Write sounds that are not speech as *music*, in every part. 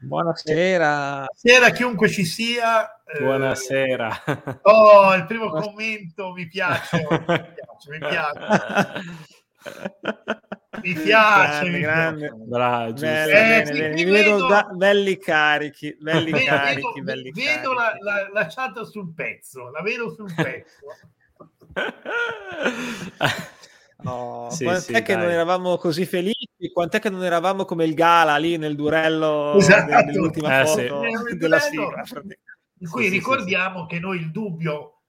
Buonasera. Buonasera chiunque ci sia. Eh, Buonasera. Eh, oh, il primo Buonasera. commento mi piace, mi piace, mi piace. *laughs* Mi piace, grande, mi grande. Bravo, bene, eh, bene, bene. Vedo, vedo da, belli carichi, belli vedo, carichi, belli vedo carichi. La, la, la chat sul pezzo, la vedo sul pezzo. *laughs* Oh, sì, sì, che dai. non eravamo così felici? Quant'è che non eravamo come il Gala lì nel durello esatto. dell'ultima eh, foto sì. della sigla? In cui ricordiamo che noi il dubbio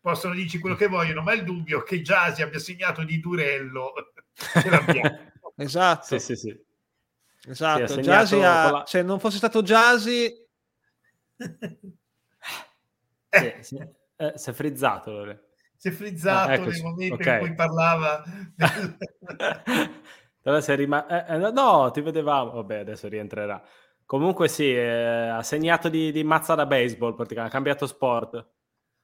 possono dirci quello che vogliono, ma il dubbio che Giasi abbia segnato di durello *laughs* esatto. Sì, sì, sì. Esatto, Giasi ha... la... se non fosse stato Giasi *laughs* eh. si, eh, si è frizzato si è frizzato ah, nei momenti okay. in cui parlava. *laughs* sei rima- eh, eh, no, ti vedevamo. Vabbè, adesso rientrerà. Comunque sì, eh, ha segnato di, di, mazza da baseball, praticamente, ha cambiato sport.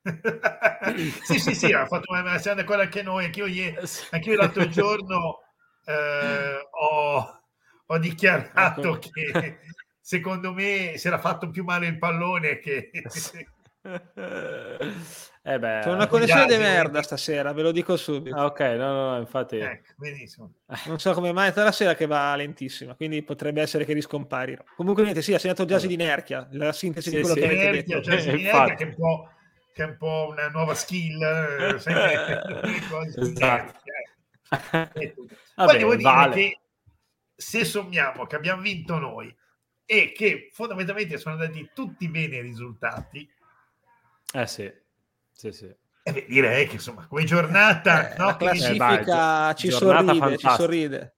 *laughs* sì, sì, sì, ha fatto una siamo ancora anche noi, anche io, anche io l'altro *laughs* giorno eh, ho, ho, dichiarato ecco. che secondo me si era fatto più male il pallone che... *laughs* Eh beh, C'è una connessione di merda stasera, ve lo dico subito. Ah, ok, no, no, no infatti. Ecco, benissimo. Non so come mai, è la sera che va lentissima, quindi potrebbe essere che riscomparirò. Comunque, niente, sì, ha segnato Jazzy di Nerchia, la sintesi sì, di quello sì, che avete Nerchia, detto. Jazzy di Nerchia, che è un po', che è un po' una nuova skill, eh, *laughs* esatto. *laughs* Poi devo dire vale. che se sommiamo che abbiamo vinto noi e che fondamentalmente sono andati tutti bene i risultati, eh sì, sì, sì. Eh direi che insomma, come giornata, eh, no? la classifica eh, ci, sorride, ci sorride.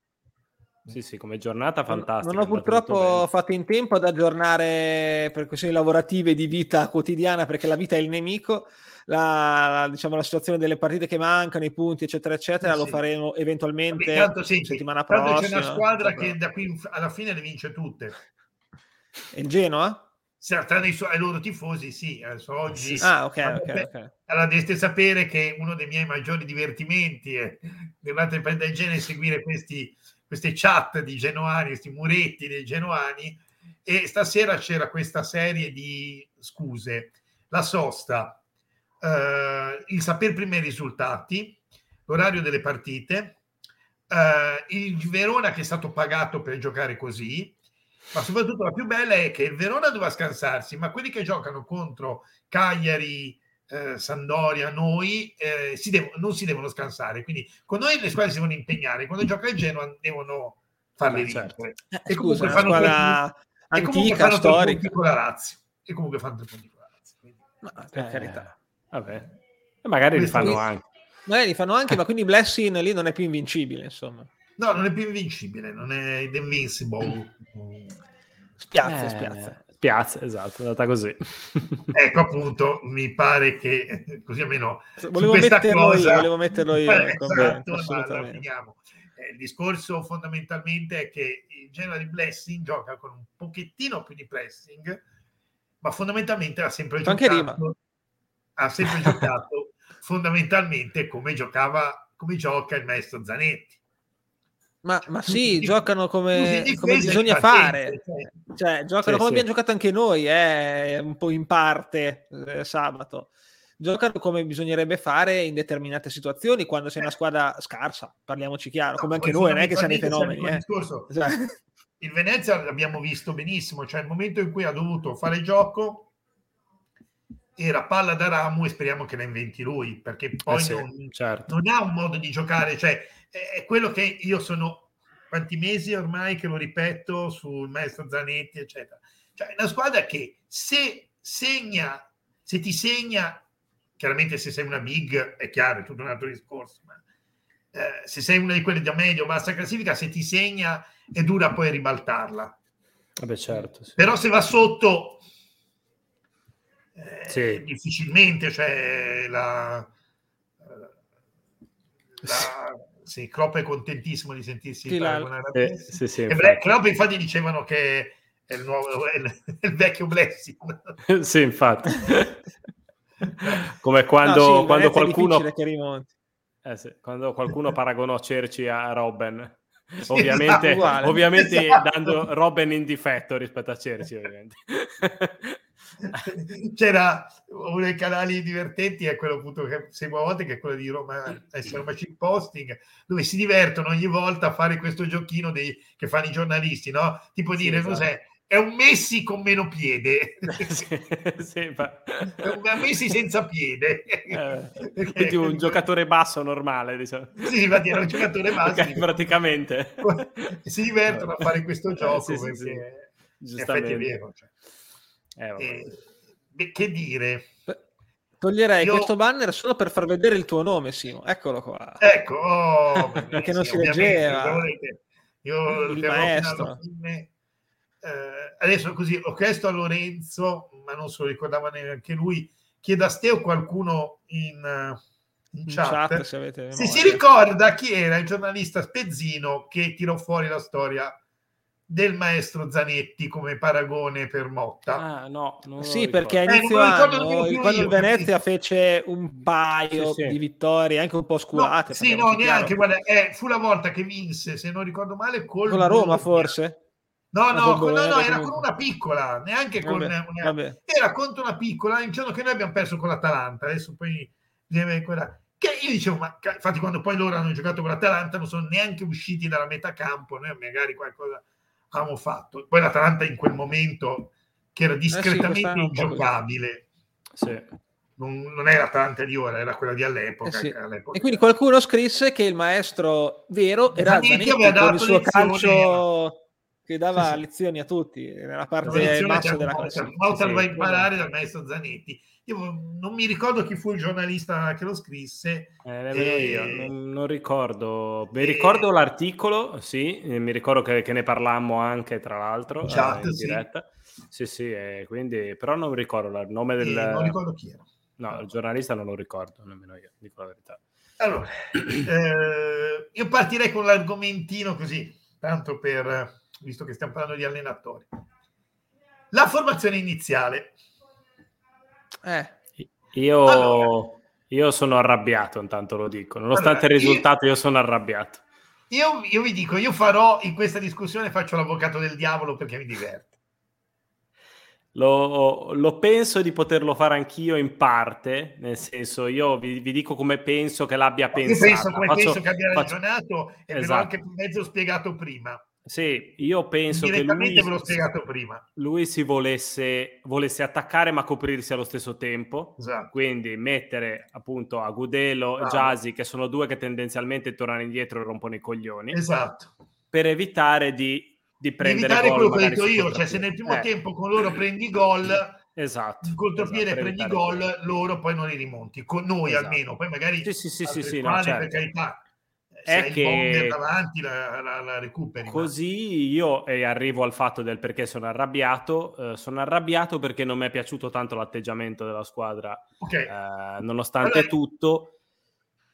Sì, sì, come giornata fantastica. Non ho purtroppo fatto in tempo ad aggiornare per questioni lavorative di vita quotidiana, perché la vita è il nemico. La, la, diciamo, la situazione delle partite che mancano, i punti, eccetera, eccetera, sì. lo faremo eventualmente Vabbè, tanto, sì, settimana tanto prossima. C'è una squadra che da qui alla fine le vince tutte. E il Genoa? Tra i, ai loro tifosi, sì, adesso oggi. Ah, ok, ok. okay. Allora, dovreste sapere che uno dei miei maggiori divertimenti è durante il del genere seguire questi, queste chat di genuani, questi muretti dei genuani. E stasera c'era questa serie di scuse, la sosta, eh, il saper prima i risultati, l'orario delle partite, eh, il Verona che è stato pagato per giocare così, ma soprattutto la più bella è che il Verona doveva scansarsi, ma quelli che giocano contro Cagliari, eh, Sandoria, noi eh, si devo, non si devono scansare. Quindi con noi le squadre si devono impegnare, quando gioca il Genoa devono farle eh, certo. vincere. Eh, e, comunque fanno squadra tre, antica, storica. con la Lazio. E comunque fanno tre punti con la Lazio. Quindi, no, per eh, carità. Vabbè. E magari li fanno anche. Magari li fanno anche, ma quindi Blessing lì non è più invincibile, insomma. No, non è più invincibile, non è invincible. Spiazza, eh, spiazza. Spiazza, esatto, è andata così. *laughs* ecco appunto, mi pare che così almeno volevo metterlo cosa... io, volevo metterlo io. Eh, esatto, allora, eh, il discorso fondamentalmente è che il genere di Blessing gioca con un pochettino più di pressing, ma fondamentalmente ha sempre Anche giocato, ha sempre giocato *laughs* fondamentalmente come giocava, come gioca il maestro Zanetti ma, ma sì, giocano come, come bisogna fare, cioè, giocano sì, come sì. abbiamo giocato anche noi, eh, un po' in parte eh, sabato. Giocano come bisognerebbe fare in determinate situazioni quando sei una squadra scarsa, parliamoci chiaro, no, come anche noi, non è che siano i fenomeni. Eh. Esatto. Il Venezia l'abbiamo visto benissimo, cioè il momento in cui ha dovuto fare gioco era palla da Ramu e speriamo che la inventi lui, perché poi eh non, certo. non, ha un modo di giocare, cioè è quello che io sono quanti mesi ormai che lo ripeto sul maestro Zanetti, eccetera. Cioè, è una squadra che se segna, se ti segna, chiaramente se sei una big è chiaro, è tutto un altro discorso, ma eh, se sei una di quelle da medio bassa classifica, se ti segna è dura poi ribaltarla. Vabbè, certo. Sì. Però se va sotto, eh, sì. difficilmente, cioè la, la sì, Klopp è contentissimo di sentirsi sì, la... eh, sì, sì, infatti. Klopp infatti dicevano che è il, nuovo, è il, è *laughs* il vecchio Blessing *laughs* sì infatti *laughs* come quando, no, sì, quando qualcuno che eh, sì, quando qualcuno paragonò Cerci a Robben ovviamente, esatto, ovviamente esatto. dando Robin in difetto rispetto a Cerci, ovviamente. *laughs* C'era uno dei canali divertenti, è quello appunto che seguo a volte, che è quello di Roma, Roma Chip Posting, dove si divertono ogni volta a fare questo giochino dei, che fanno i giornalisti, no? Tipo sì, dire, esatto. cos'è? È un Messi con meno piede. *laughs* sì, sì, ma... *laughs* È un Messi senza piede. Eh, Perché... un giocatore basso normale, diciamo. Sì, infatti era un giocatore basso. Okay, praticamente. Si divertono a fare questo gioco eh, sì, perché sì, in effetti è vero. Cioè. Eh, eh, che dire? Toglierei Io... questo banner solo per far vedere il tuo nome, Simo. Eccolo qua. Ecco, oh, *laughs* perché non si leggeva. Io il maestro. Fine, eh, adesso così ho chiesto a Lorenzo, ma non se lo ricordava neanche lui, chieda a Steo qualcuno in, in, in chat, chat se, se si ricorda chi era il giornalista Spezzino che tirò fuori la storia del maestro Zanetti come paragone per Motta. Ah, no, sì, perché eh, inizio eh, anno, quando il Venezia fece un paio sì, sì. di vittorie, anche un po' sculate. No, sì, no, neanche, guarda, eh, fu la volta che vinse, se non ricordo male, con la Roma forse? No, no, con, no, no, era con una piccola, neanche con vabbè, una... Vabbè. Era contro una piccola, in giorno che noi abbiamo perso con l'Atalanta, adesso poi... Quella, che io dicevo, ma infatti quando poi loro hanno giocato con l'Atalanta non sono neanche usciti dalla metà campo, noi magari qualcosa avevamo fatto. Poi l'Atalanta in quel momento, che era discretamente eh sì, ingiocabile, sì. non, non, era l'Atalanta di ora, era quella di all'epoca, eh sì. all'epoca. E quindi qualcuno scrisse che il maestro vero era Zanetti, Zanetti con il suo calcio che dava lezioni a tutti nella parte bassa della classifica. Mauta va a imparare dal maestro Zanetti. Io non mi ricordo chi fu il giornalista che lo scrisse. Eh, e... io, non, non, ricordo. Mi ricordo l'articolo, sì, mi ricordo che, che, ne parlammo anche tra l'altro chat, eh, in diretta. Sì, sì, sì eh, quindi, però non ricordo il nome del... non ricordo chi era. No, il giornalista non lo ricordo, nemmeno io, dico la verità. Allora, *clears throat* eh, io partirei con l'argomentino così, tanto per, visto che stiamo parlando di allenatori. La formazione iniziale. Eh. Io, allora, io, sono arrabbiato, intanto lo dico. Nonostante allora, il risultato, io, io sono arrabbiato. Io, io, vi dico, io farò in questa discussione, faccio l'avvocato del diavolo perché mi diverte. Lo, lo, penso di poterlo fare anch'io in parte, nel senso io vi, vi dico come penso che l'abbia pensato. Io penso come faccio, penso che abbia faccio, ragionato e esatto. l'ho anche mezzo spiegato prima. Sì, io penso che lui, ve l'ho spiegato prima. lui si volesse, volesse, attaccare ma coprirsi allo stesso tempo. Esatto. Quindi mettere appunto a Gudelo e ah. Jasi, che sono due che tendenzialmente tornano indietro e rompono i coglioni. Esatto. Per evitare di, di prendere evitare quello che ho detto io, cioè se nel primo eh. tempo con loro prendi gol, esatto, in contropiede esatto, prendi gol, loro poi non li rimonti. Con noi esatto. almeno, poi magari sì, sì, sì, sì, sì no, certo. per carità è che davanti la, la, la, recuperi. Così io eh, arrivo al fatto del perché sono arrabbiato. Eh, sono arrabbiato perché non mi è piaciuto tanto l'atteggiamento della squadra, okay. eh, nonostante allora, tutto.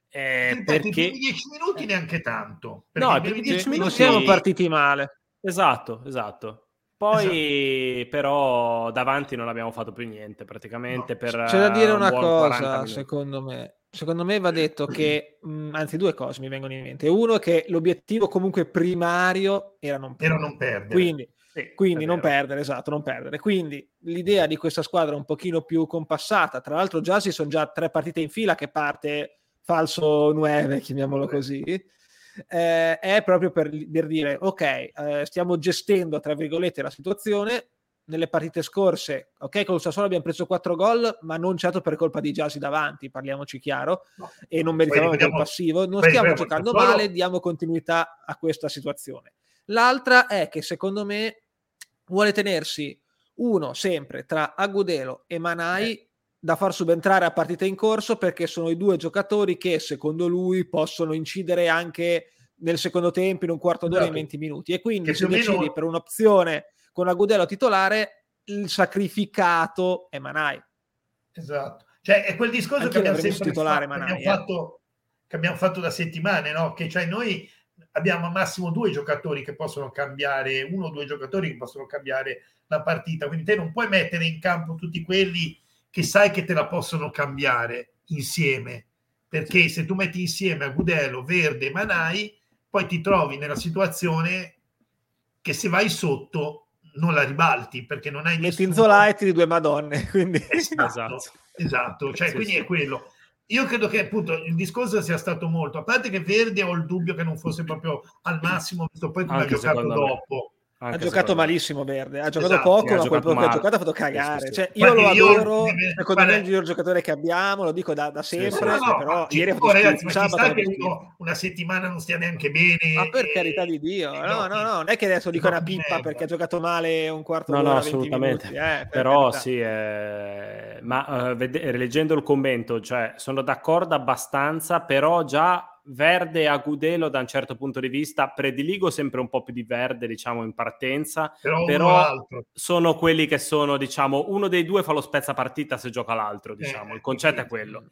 Eh, perché... I primi dieci minuti neanche tanto. No, i primi dieci minuti non siamo partiti male. Esatto, esatto. Poi esatto. però davanti non abbiamo fatto più niente praticamente. No. Per, C'è da dire una cosa, secondo me secondo me va detto che, mh, mm, anzi due cose mi vengono in mente. Uno è che l'obiettivo comunque primario era non perdere. Era non perdere. Quindi, sì, quindi non perdere, esatto, non perdere. Quindi l'idea di questa squadra un pochino più compassata, tra l'altro già si sono già tre partite in fila che parte falso 9, chiamiamolo così, eh, è proprio per, per dire, ok, eh, stiamo gestendo, tra virgolette, la situazione, nelle partite scorse, ok, con il Sassuolo abbiamo preso 4 gol, ma non certo per colpa di Giasi davanti, parliamoci chiaro, no. e non meritavamo il passivo. Non stiamo giocando male, diamo continuità a questa situazione. L'altra è che secondo me vuole tenersi uno sempre tra Agudelo e Manai eh. da far subentrare a partita in corso perché sono i due giocatori che secondo lui possono incidere anche nel secondo tempo in un quarto d'ora esatto. in 20 minuti e quindi se decidi meno... per un'opzione con Agudelo titolare il sacrificato è Manai. Esatto. Cioè è quel discorso Anche che abbiamo sempre titolare, fatto, Manai, che, abbiamo eh. fatto, che abbiamo fatto da settimane, no? Che cioè noi abbiamo al massimo due giocatori che possono cambiare, uno o due giocatori che possono cambiare la partita, quindi te non puoi mettere in campo tutti quelli che sai che te la possono cambiare insieme, perché se tu metti insieme Agudelo, Verde e Manai, poi ti trovi nella situazione che se vai sotto non la ribalti perché non hai metti in Zola e due madonne *laughs* quindi esatto, esatto. esatto. Cioè, sì, quindi sì. è quello io credo che appunto il discorso sia stato molto a parte che Verde ho il dubbio che non fosse proprio al massimo visto poi come ha giocato dopo ha giocato malissimo Verde, ha giocato esatto, poco, ma quel poco che ha giocato ha fatto cagare. Cioè, io lo adoro, secondo me è il miglior giocatore che abbiamo, lo dico da, da sempre, sì, sì, no, però ieri ha fatto ragazzi, sabato. Che uno una settimana non stia neanche bene. Ma per e... carità di Dio, no, no, no, non è che adesso dico una pippa perché ha giocato male un quarto no, d'ora, no, assolutamente. Minuti, eh, però carità. sì, eh... ma uh, ved- leggendo il commento, cioè, sono d'accordo abbastanza, però già Verde a Gudelo da un certo punto di vista prediligo sempre un po' più di Verde diciamo in partenza però, però sono quelli che sono diciamo uno dei due fa lo spezza partita se gioca l'altro diciamo eh, il concetto è quello.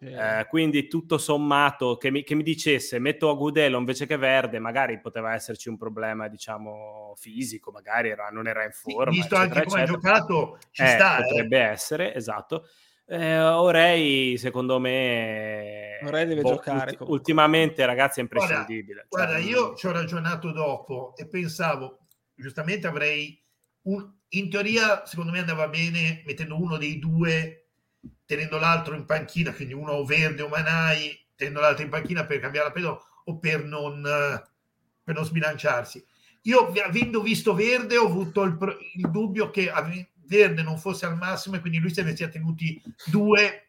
eh. Eh, quindi tutto sommato che mi, che mi, dicesse metto a Gudelo invece che Verde magari poteva esserci un problema diciamo fisico magari era, non era in forma visto eccetera, anche come ha giocato ci eh, sta potrebbe essere esatto eh, Orei, secondo me, Orei deve boh, giocare. Ulti- ultimamente, ragazzi, è imprescindibile. Guarda, cioè, guarda io ci ho ragionato dopo e pensavo, giustamente avrei, un, in teoria, secondo me andava bene mettendo uno dei due, tenendo l'altro in panchina, quindi uno verde o manai, tenendo l'altro in panchina per cambiare la pedo o per non, per non sbilanciarsi. Io, avendo visto verde, ho avuto il, il dubbio che Verde non fosse al massimo e quindi lui se ne sia tenuti due.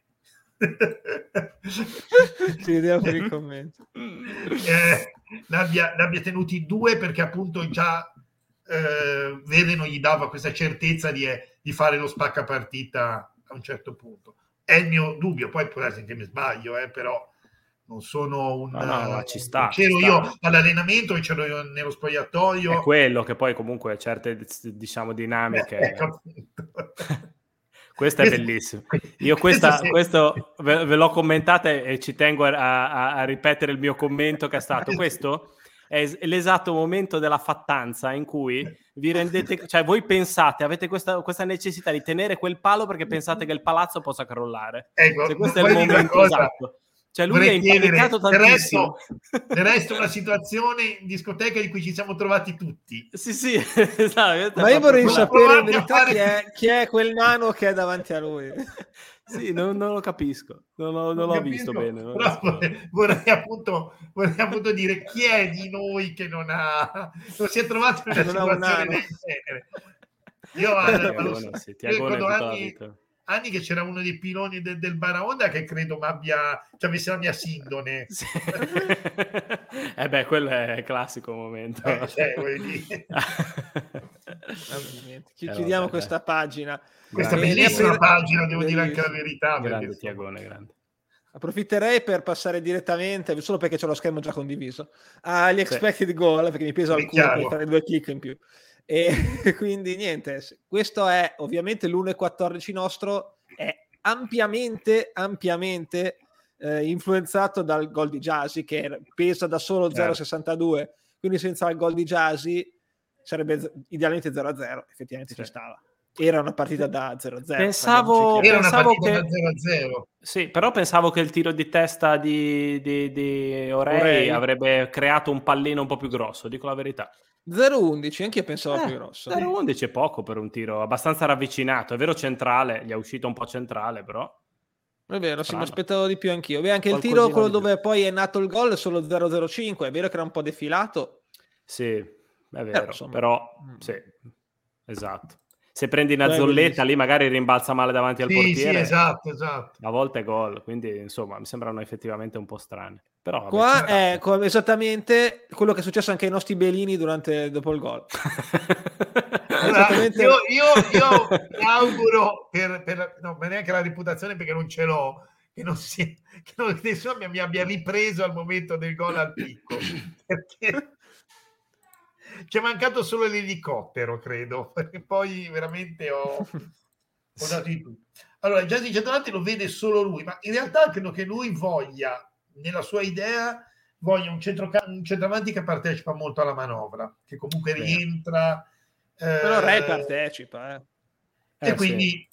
*laughs* Ci vediamo per il commento. Eh, l'abbia, l'abbia, tenuti due perché appunto già eh, Verde non gli dava questa certezza di, di, fare lo spacca partita a un certo punto. È il mio dubbio, poi può essere che mi sbaglio, eh, però non sono un no, no, ci sta, c'ero ci io all'allenamento e c'ero io nello spogliatoio. È quello che poi comunque certe diciamo dinamiche eh, ecco, *laughs* questa è bellissima. io questa, questo ve, ve, l'ho commentata e ci tengo a, a, a, ripetere il mio commento che è stato *laughs* questo. È l'esatto momento della fattanza in cui vi rendete, cioè voi pensate, avete questa, questa necessità di tenere quel palo perché pensate *laughs* che il palazzo possa crollare. Ecco, Se questo è il momento esatto. Cioè lui è impanicato tantissimo. Del resto, una situazione in discoteca di cui ci siamo trovati tutti. Sì, sì. *laughs* esatto, Ma io vorrei sapere in verità fare... chi, è, chi, è, quel nano che è davanti a lui. *laughs* sì, non, non, lo capisco. Non, non, non l'ho capisco, visto bene. Però vorrei, vorrei, appunto, vorrei appunto dire chi è di noi che non ha... Non si è trovato in una situazione del genere. Io, allora, allora, sì, ti agone anni, anni che c'era uno dei piloni del, del Baraonda che credo mi abbia che avesse la mia sindone. *laughs* Sì. eh beh quello è classico momento. Eh, cioè, chiudiamo eh, questa pagina. Questa grande. bellissima pagina devo bellissima. dire anche la verità grande Tiagone grande. Approfitterei per passare direttamente solo perché c'è lo schermo già condiviso agli expected sì. goal perché mi pesa il culo per fare due clic in più e *laughs* quindi niente, questo è ovviamente l'1.14 nostro, è ampiamente, ampiamente eh, influenzato dal gol di Jasi che pesa da solo 0,62, certo. quindi senza il gol di Jasi sarebbe idealmente 0-0, effettivamente sì. ci stava. Era una partita da 0-0. Pensavo, Era pensavo che... da 0-0. Sì, però pensavo che il tiro di testa di, di, di Orei, Orei avrebbe creato un pallino un po' più grosso, dico la verità. 0-11, anche io pensavo eh, più grosso. 0-11 è poco per un tiro abbastanza ravvicinato, è vero centrale, gli è uscito un po' centrale però. È vero, sì, mi aspettavo di più anch'io. Beh, anche Qualcosina il tiro, quello dove poi è nato il gol, è solo 0-05, è vero che era un po' defilato. Sì, è vero, eh, però mm. sì, esatto se prendi una Beh, zolletta lì magari rimbalza male davanti al sì, portiere. Sì, esatto, esatto. A volte è gol, quindi insomma mi sembrano effettivamente un po' strani. Però, vabbè, Qua è esattamente quello che è successo anche ai nostri belini durante, dopo il gol. *laughs* esattamente... io, io, io mi auguro, per, per, no, neanche la reputazione perché non ce l'ho, che, non sia, che non, nessuno mi, mi abbia ripreso al momento del gol al picco. Perché ci è mancato solo l'elicottero, credo, *laughs* perché poi veramente ho, ho dato di tutto. Allora, già di centravanti lo vede solo lui, ma in realtà credo che lui voglia, nella sua idea, voglia un, centro, un centravanti che partecipa molto alla manovra, che comunque rientra. Eh, Però Ray partecipa, eh. E eh, quindi sì.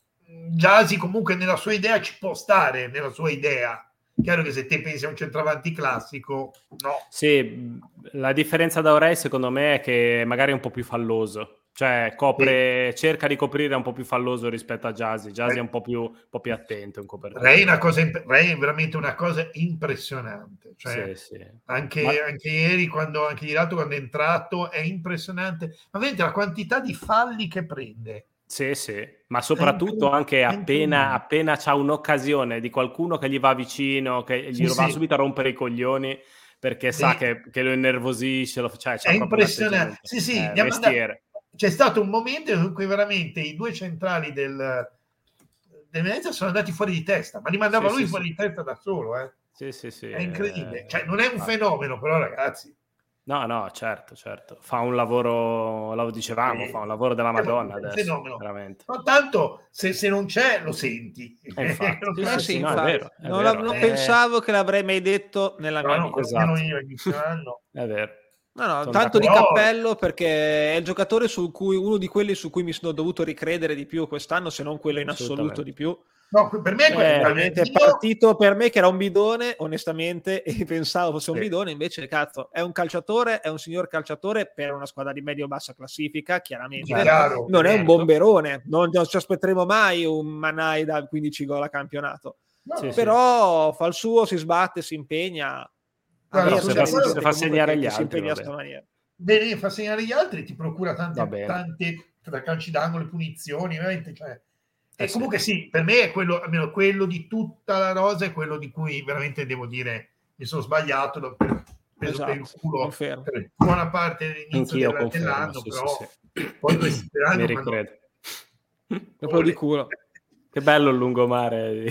Giasi comunque nella sua idea ci può stare, nella sua idea. Chiaro che se te pensi a un centravanti classico, no. Sì, la differenza da Orei secondo me è che magari è un po' più falloso. Cioè, copre, sì. cerca di coprire un po' più falloso rispetto a Jazzy. Jazzy è un po' più, un po più attento in copertura. Ray è, cosa, Ray è veramente una cosa impressionante. Cioè, sì, sì. Anche, Ma... anche, ieri, quando, anche ieri quando è entrato, è impressionante. Ma vedete la quantità di falli che prende. Sì, sì, ma soprattutto anche appena, appena c'ha un'occasione di qualcuno che gli va vicino, che gli va subito a rompere i coglioni perché sa che, che, lo innervosisce. Lo, cioè, è impressionante. Sì, sì, eh, mestiere c'è stato un momento in cui veramente i due centrali del, del Venezia sono andati fuori di testa, ma li mandava sì, lui sì, fuori sì. di testa da solo. Eh. Sì, sì, sì. È incredibile. Eh, cioè, non è un fenomeno, però, ragazzi. No, no, certo, certo. Fa un lavoro, lo dicevamo, sì. fa un lavoro della Madonna è un adesso. Fenomeno. Veramente. Ma tanto se, se, non c'è lo senti. Eh, infatti, *laughs* eh, sì, no, vero, non, eh... pensavo che l'avrei mai detto nella no, mia vita. Esatto. Io, è vero. No, no, tanto di cappello perché è il giocatore su cui, uno di quelli su cui mi sono dovuto ricredere di più quest'anno, se non quello in assoluto di più. No, per me è veramente io... partito per me che era un bidone, onestamente, *laughs* e pensavo fosse un sì. bidone, invece cazzo, è un calciatore, è un signor calciatore per una squadra di medio-bassa classifica, chiaramente. Chiaro, non certo. è un bomberone, non, non, ci aspetteremo mai un Manai da 15 gol a campionato. No, sì, però sì. fa il suo, si sbatte, si impegna Guarda, se, fa, se fa segnare gli altri. Bene, fa segnare gli altri, ti procura tante, tante tra calci d'angolo, punizioni, veramente. Cioè. E eh comunque sì. sì, per me è quello, almeno quello di tutta la rosa, è quello di cui veramente devo dire mi sono sbagliato per, preso esatto, per il culo per buona parte dell'inizio del, dell'anno, sì, però sì, poi questi anni mi ricredo. *laughs* Proprio di culo. Che bello il lungomare.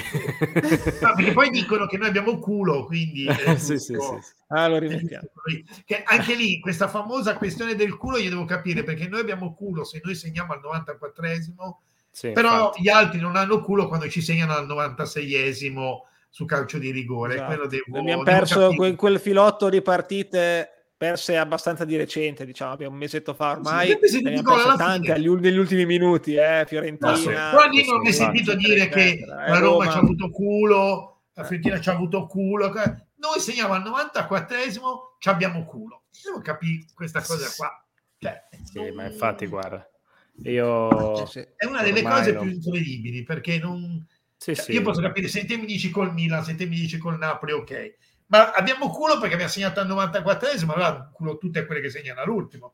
no, perché poi dicono che noi abbiamo culo, quindi... *laughs* Sì, sì, sì. Ah, lo rimettiamo. *laughs* Che anche lì, questa famosa questione del culo, io devo capire, perché noi abbiamo culo se noi segniamo al 94esimo, sì, però infatti. gli altri non hanno culo quando ci segnano al 96esimo su calcio di rigore. Esatto. Devo, Abbiamo perso quel, quel filotto di partite perse abbastanza di recente, diciamo, abbiamo un mesetto fa ormai, sì, ne abbiamo perse tante agli, negli ultimi minuti, eh, Fiorentina. No, sì. Però lì non mi hai sentito dire che la Roma, ci ha avuto culo, la Fiorentina ci ha avuto culo, noi segniamo al 94esimo, ci abbiamo culo. Io non capisco questa cosa qua. Cioè, sì, non... ma infatti, guarda, io... È una delle cose non... più incredibili, perché non... Sì, cioè, io posso capire, se te mi dici col Milan, se te mi dici col Napoli, ok ma abbiamo culo perché abbiamo segnato al 94esimo, allora culo tutte quelle che segnano all'ultimo.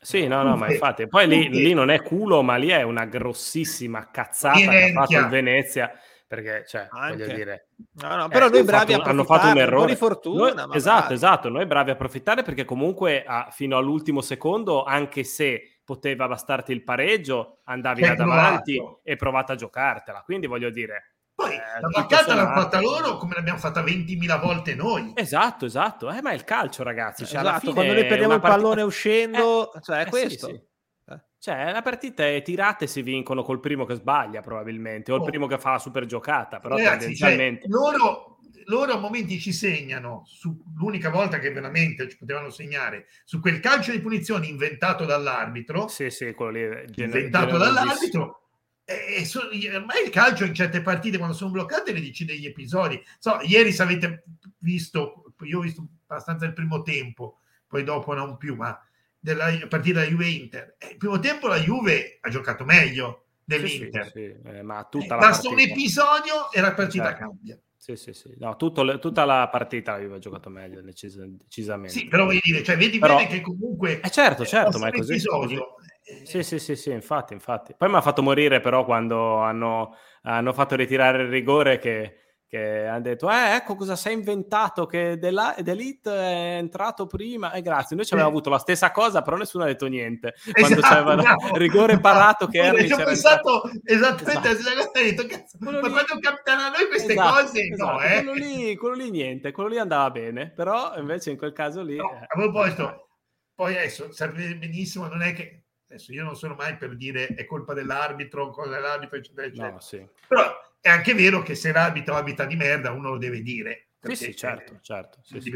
Sì, no, no, ma infatti, poi lì, lì, non è culo, ma lì è una grossissima cazzata che ha fatto il Venezia, perché, cioè, Anche. voglio dire... No, no, però eh, noi bravi fatto, hanno fatto un errore. Un fortuna. Noi, esatto, esatto, noi bravi a approfittare perché comunque a, fino all'ultimo secondo, anche se poteva bastarti il pareggio, andavi là davanti e provate a giocartela. Quindi voglio dire, poi eh, la baccata l'hanno fatta loro come l'abbiamo fatta 20.000 volte noi. Esatto, esatto. Eh, ma è il calcio, ragazzi. Cioè, esatto, quando noi perdiamo il partita... pallone uscendo, eh, cioè è eh, questo. Sì, sì. Eh. Cioè, la partita è tirate si vincono col primo che sbaglia, probabilmente, o oh. il primo che fa la super giocata. Però Ragazzi, cioè, tendenzialmente. Cioè, loro, loro a momenti ci segnano, su, l'unica volta che veramente ci potevano segnare, su quel calcio di punizione inventato dall'arbitro. Sì, sì, quello lì. Inventato dall'arbitro e so, ormai il calcio in certe partite quando sono bloccate le decide gli episodi so, ieri se avete visto io ho visto abbastanza il primo tempo poi dopo non più ma della partita Juve Inter il primo tempo la Juve ha giocato meglio dell'Inter sì, sì, sì. Eh, ma tutta eh, basta un episodio e la partita certo. cambia sì, sì, sì. No, tutto, tutta la partita la Juve ha giocato meglio, decis- decisamente. Sì, però vuoi dire, cioè, vedi però... bene che comunque... Eh certo, certo, ma è così. Episodio, sì, sì, sì, sì, infatti, infatti. Poi mi ha fatto morire però quando hanno, hanno fatto ritirare il rigore che, che hanno detto, eh, ecco cosa si è inventato, che Delite è entrato prima, e eh, grazie, noi ci avevamo avuto la stessa cosa, però nessuno ha detto niente, *laughs* quando esatto, c'aveva no. rigore parato che era... Ci ho pensato esattamente esatto. a detto, cazzo, ma lì... quando capitano a noi queste esatto, cose, esatto. no, eh? quello, lì, quello lì niente, quello lì andava bene, però invece in quel caso lì... No, eh, a proposito, poi adesso sapete benissimo, non è che Adesso io non sono mai per dire è colpa dell'arbitro, cosa è l'arbitro, eccetera, eccetera. No, sì. Però è anche vero che se l'arbitro abita di merda uno lo deve dire. Sì, sì, certo, certo. Sì, sì,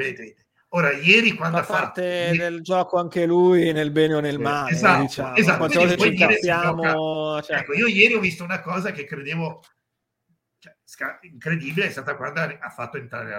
Ora, ieri quando Fa parte fatto... del gioco anche lui nel bene o nel male. Esatto, diciamo. esatto. Quante volte ci capiamo... Cioè... Ecco, io ieri ho visto una cosa che credevo... Cioè, incredibile è stata quando ha fatto entrare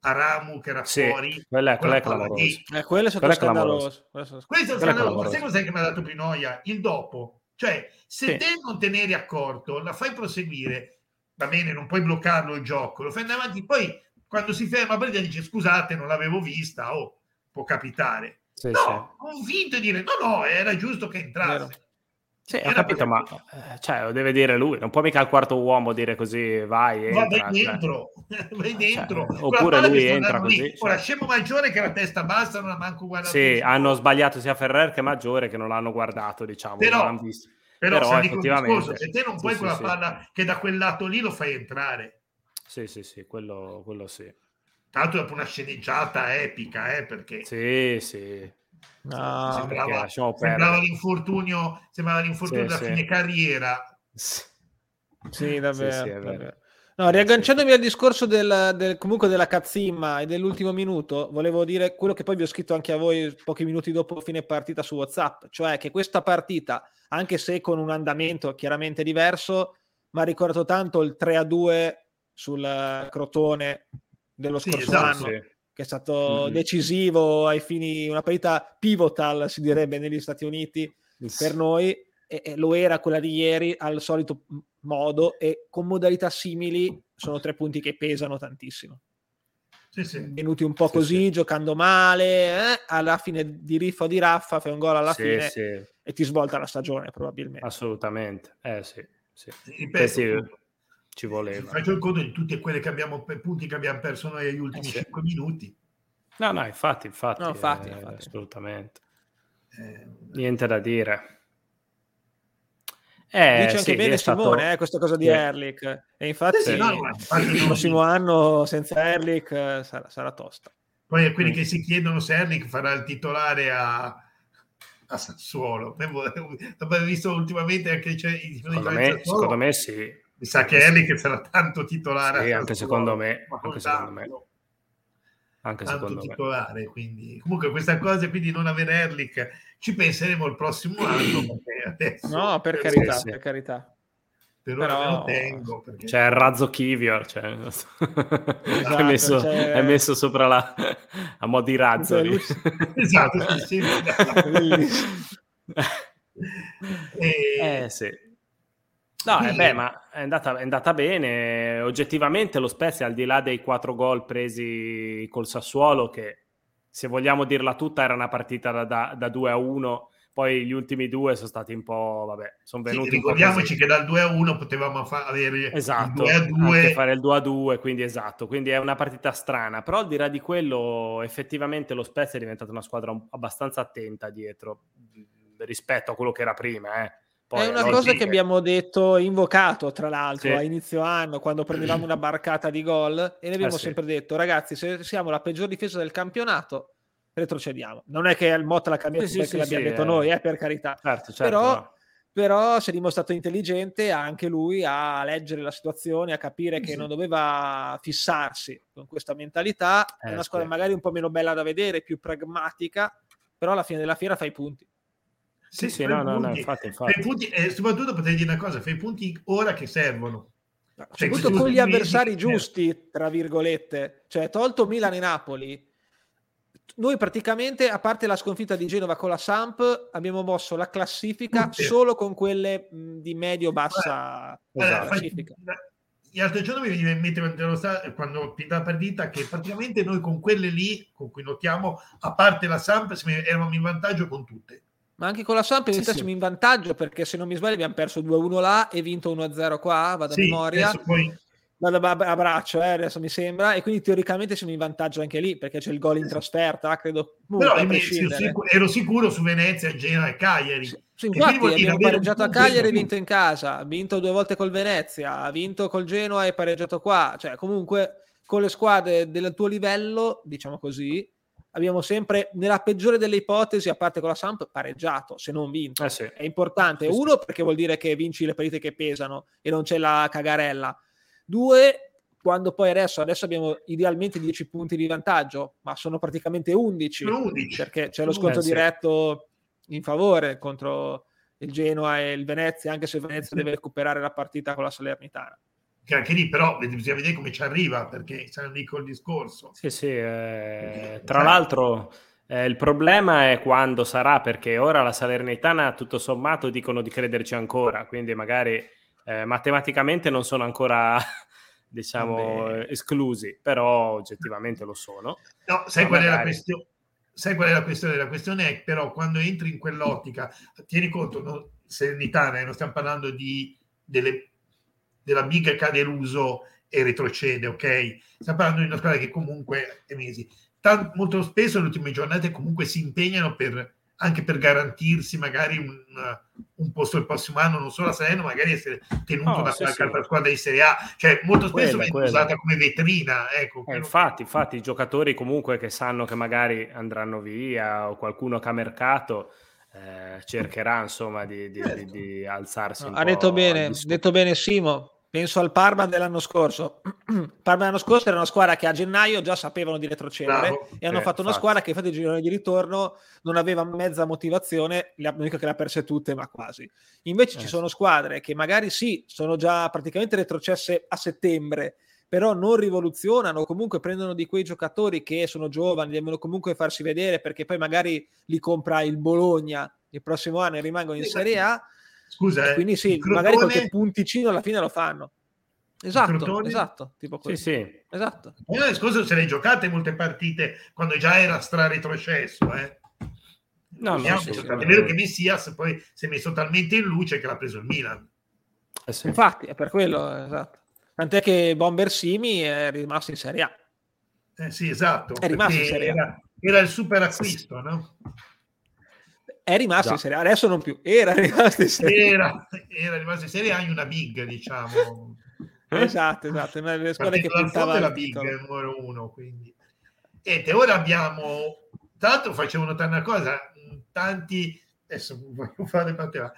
a Ramu che era sì, fuori. Quella, quella è clamorosa. Eh, quello è stato scandaloso. Questo è scandaloso. Sai cos'è che mi ha dato più noia? Il dopo. Cioè, se sì. te non te ne eri accorto, la fai proseguire, va bene, non puoi bloccarlo il gioco, lo fai andare avanti, poi quando si ferma Breda dice scusate, non l'avevo vista, o oh, può capitare. Sì, no, sì. convinto di dire no, no, era giusto che entrasse. Vero. Sì, ho capito, ma eh, cioè, lo deve dire lui, non può mica al quarto uomo dire così, vai, entra, *laughs* vai cioè. dentro, cioè. vai dentro. Cioè, oppure lui entra così. Lì. Ora, scemo maggiore che la testa bassa non ha manco guardato. Sì, hanno sbagliato sia Ferrer che Maggiore che non l'hanno guardato, diciamo. Però, però, però effettivamente... Discorso, se te non puoi sì, quella sì, palla sì. che da quel lato lì lo fai entrare. Sì, sì, sì, quello, quello sì. L'altro dopo una sceneggiata epica, eh, perché... Sì, sì No, sembrava, sembrava l'infortunio, sembrava l'infortunio sì, da sì. fine carriera. Sì, davvero. Sì. No, riagganciandomi al discorso del, del, comunque della cazzimma e dell'ultimo minuto, volevo dire quello che poi vi ho scritto anche a voi pochi minuti dopo fine partita su WhatsApp, cioè che questa partita, anche se con un andamento chiaramente diverso, mi ha ricordato tanto il 3 a 2 sul Crotone dello scorso esatto, anno che è stato mm-hmm. decisivo ai fini, una parità pivotal, si direbbe negli Stati Uniti yes. per noi, e, e, lo era quella di ieri al solito modo e con modalità simili sono tre punti che pesano tantissimo. Sì, sì. Venuti un po' sì, così, sì. giocando male, eh, alla fine di riffa o di raffa, fai un gol alla fine e ti svolta la stagione probabilmente. Assolutamente, eh sì. sì. Ripeto, ci voleva. Faccio il conto di tutte quelle che abbiamo, punti che abbiamo perso noi agli ultimi eh, 5 minuti. No, no, infatti, infatti, no, infatti, eh, infatti. assolutamente. Eh, Niente da dire. Eh, Dice anche sì, bene stato... Simone eh, questa cosa di sì. Erlich e infatti, sì, no, il prossimo anno senza Erlich eh, sarà, sarà, tosta. Poi a quelli mm. che si chiedono se Erlich farà il titolare a, a Sassuolo. Abbiamo visto ultimamente anche cioè, secondo, me, secondo me sì mi sa che Ellie che sarà tanto titolare. Sì, anche secondo me. Anche secondo me. Anche tanto secondo titolare, me. quindi comunque questa cosa quindi non avere Erlich ci penseremo il prossimo anno adesso, no per carità, sì, per carità per Però... me lo tengo perché... c'è il razzo Kivior cioè... esatto, è, messo, c'è... è, messo, sopra la a mo' di razzo esatto sì, sì, *laughs* e... eh sì No, eh beh, ma è andata, è andata, bene. Oggettivamente lo Spezia, al di là dei quattro gol presi col Sassuolo, che se vogliamo dirla tutta era una partita da, da, da 2 a 1, poi gli ultimi due sono stati un po', vabbè, sono venuti. Sì, ricordiamoci che dal 2 a 1 potevamo fa- avere esatto, il 2 a 2. fare il 2 a 2, quindi esatto, quindi è una partita strana, però al di là di quello effettivamente lo Spezia è diventata una squadra abbastanza attenta dietro rispetto a quello che era prima, eh poi, è una cosa che abbiamo detto, invocato tra l'altro sì. a inizio anno quando prendevamo una barcata di gol e ne abbiamo eh, sempre sì. detto ragazzi se siamo la peggior difesa del campionato retrocediamo. Non è che il Motta l'ha cambiato perché l'abbiamo detto eh. noi, eh, per carità. Certo, certo, però, no. però, si è dimostrato intelligente anche lui a leggere la situazione, a capire che non doveva fissarsi con questa mentalità. Eh, è una squadra magari un po' meno bella da vedere, più pragmatica, però alla fine della fiera fa i punti. Sì, sì, no, no, no, infatti, infatti. Punti, e soprattutto potrei dire una cosa, fai punti ora che servono. Cioè, soprattutto con gli avversari giusti, tra virgolette. Cioè, tolto Milan e Napoli, noi praticamente, a parte la sconfitta di Genova con la Samp, abbiamo mosso la classifica Tutte. solo con quelle di medio-bassa esatto. classifica. L'altro giorno mi veniva in mente quando ho la partita che praticamente noi con quelle lì, con cui notiamo, a parte la Samp, eravamo in vantaggio con tutte. Ma anche con la Samp in realtà sì, siamo in vantaggio perché se non mi sbaglio abbiamo perso 2-1 là e vinto 1-0 qua, vado sì, a memoria. Poi... Vado a braccio, eh, adesso mi sembra, e quindi teoricamente siamo in vantaggio anche lì perché c'è il gol in trasferta, credo. Però ero sicuro su Venezia, Genoa e Cagliari. Sì, infatti abbiamo pareggiato a Cagliari e vinto in casa, ha vinto due volte col Venezia, ha vinto col Genoa e pareggiato qua, cioè comunque con le squadre del tuo livello, diciamo così, abbiamo sempre, nella peggiore delle ipotesi, a parte con la Samp, pareggiato, se non vinto. Eh sì. È importante. Uno, perché vuol dire che vinci le partite che pesano e non c'è la cagarella. Due, quando poi adesso, adesso abbiamo idealmente 10 punti di vantaggio, ma sono praticamente 11, 11. perché c'è lo sconto eh, diretto sì. in favore contro il Genoa e il Venezia, anche se il Venezia sì. deve recuperare la partita con la Salernitana. Che anche lì però bisogna vedere come ci arriva perché sarà lì col discorso. Sì, sì, eh, tra l'altro eh, il problema è quando sarà perché ora la Salernitana tutto sommato dicono di crederci ancora, quindi magari eh, matematicamente non sono ancora *laughs* diciamo Vabbè. esclusi, però oggettivamente lo sono. No, sai qual magari... è la questione? Sai qual è la questione? La questione è però quando entri in quell'ottica, tieni conto, no, Salernitana, eh, non stiamo parlando di, delle della big deluso e retrocede, ok? Stiamo parlando di una squadra che comunque è mesi. Tant- molto spesso nelle ultime giornate comunque si impegnano per, anche per garantirsi magari un, un, posto il prossimo anno, non solo a Salerno, magari essere tenuto oh, da sì, qualche sì. altra squadra di Serie A. Cioè, molto spesso quella, viene usata come vetrina. Ecco, eh, infatti, infatti, i giocatori comunque che sanno che magari andranno via o qualcuno che ha mercato eh, cercherà insomma di, di, di, di alzarsi. Ha detto bene, detto bene Simo Penso al Parma dell'anno scorso. *clears throat* Parma dell'anno scorso era una squadra che a gennaio già sapevano di retrocedere Bravo. e hanno eh, fatto una squadra che infatti il girone di ritorno non aveva mezza motivazione, non dico che le ha perse tutte, ma quasi. Invece eh. ci sono squadre che magari sì, sono già praticamente retrocesse a settembre, però non rivoluzionano, comunque prendono di quei giocatori che sono giovani, devono comunque farsi vedere perché poi magari li compra il Bologna il prossimo anno e rimangono in Serie A Scusa, eh, quindi sì, crotone... magari qualche punticino alla fine lo fanno. Esatto, esatto, tipo Sì, sì. Esatto. L'anno scorso se le giocate molte partite quando già era stra retrocesso, eh. No, no, sì, è vero che Messias poi si è messo talmente in luce che l'ha preso il Milan. Eh sì. Infatti, è per quello, esatto. Tant'è che Bomber Simi è rimasto in Serie A. Eh sì, esatto. È rimasto in Serie A. Era, era il super acquisto, no? È rimasto Già. in Serie A, adesso non più, era rimasto in Serie A. Era, era rimasto in Serie A in una big, diciamo. *laughs* esatto, esatto, una delle squadre che puntava la big numero uno, quindi. E ora abbiamo, tra l'altro facevo notare una cosa, tanti, adesso voglio fare parte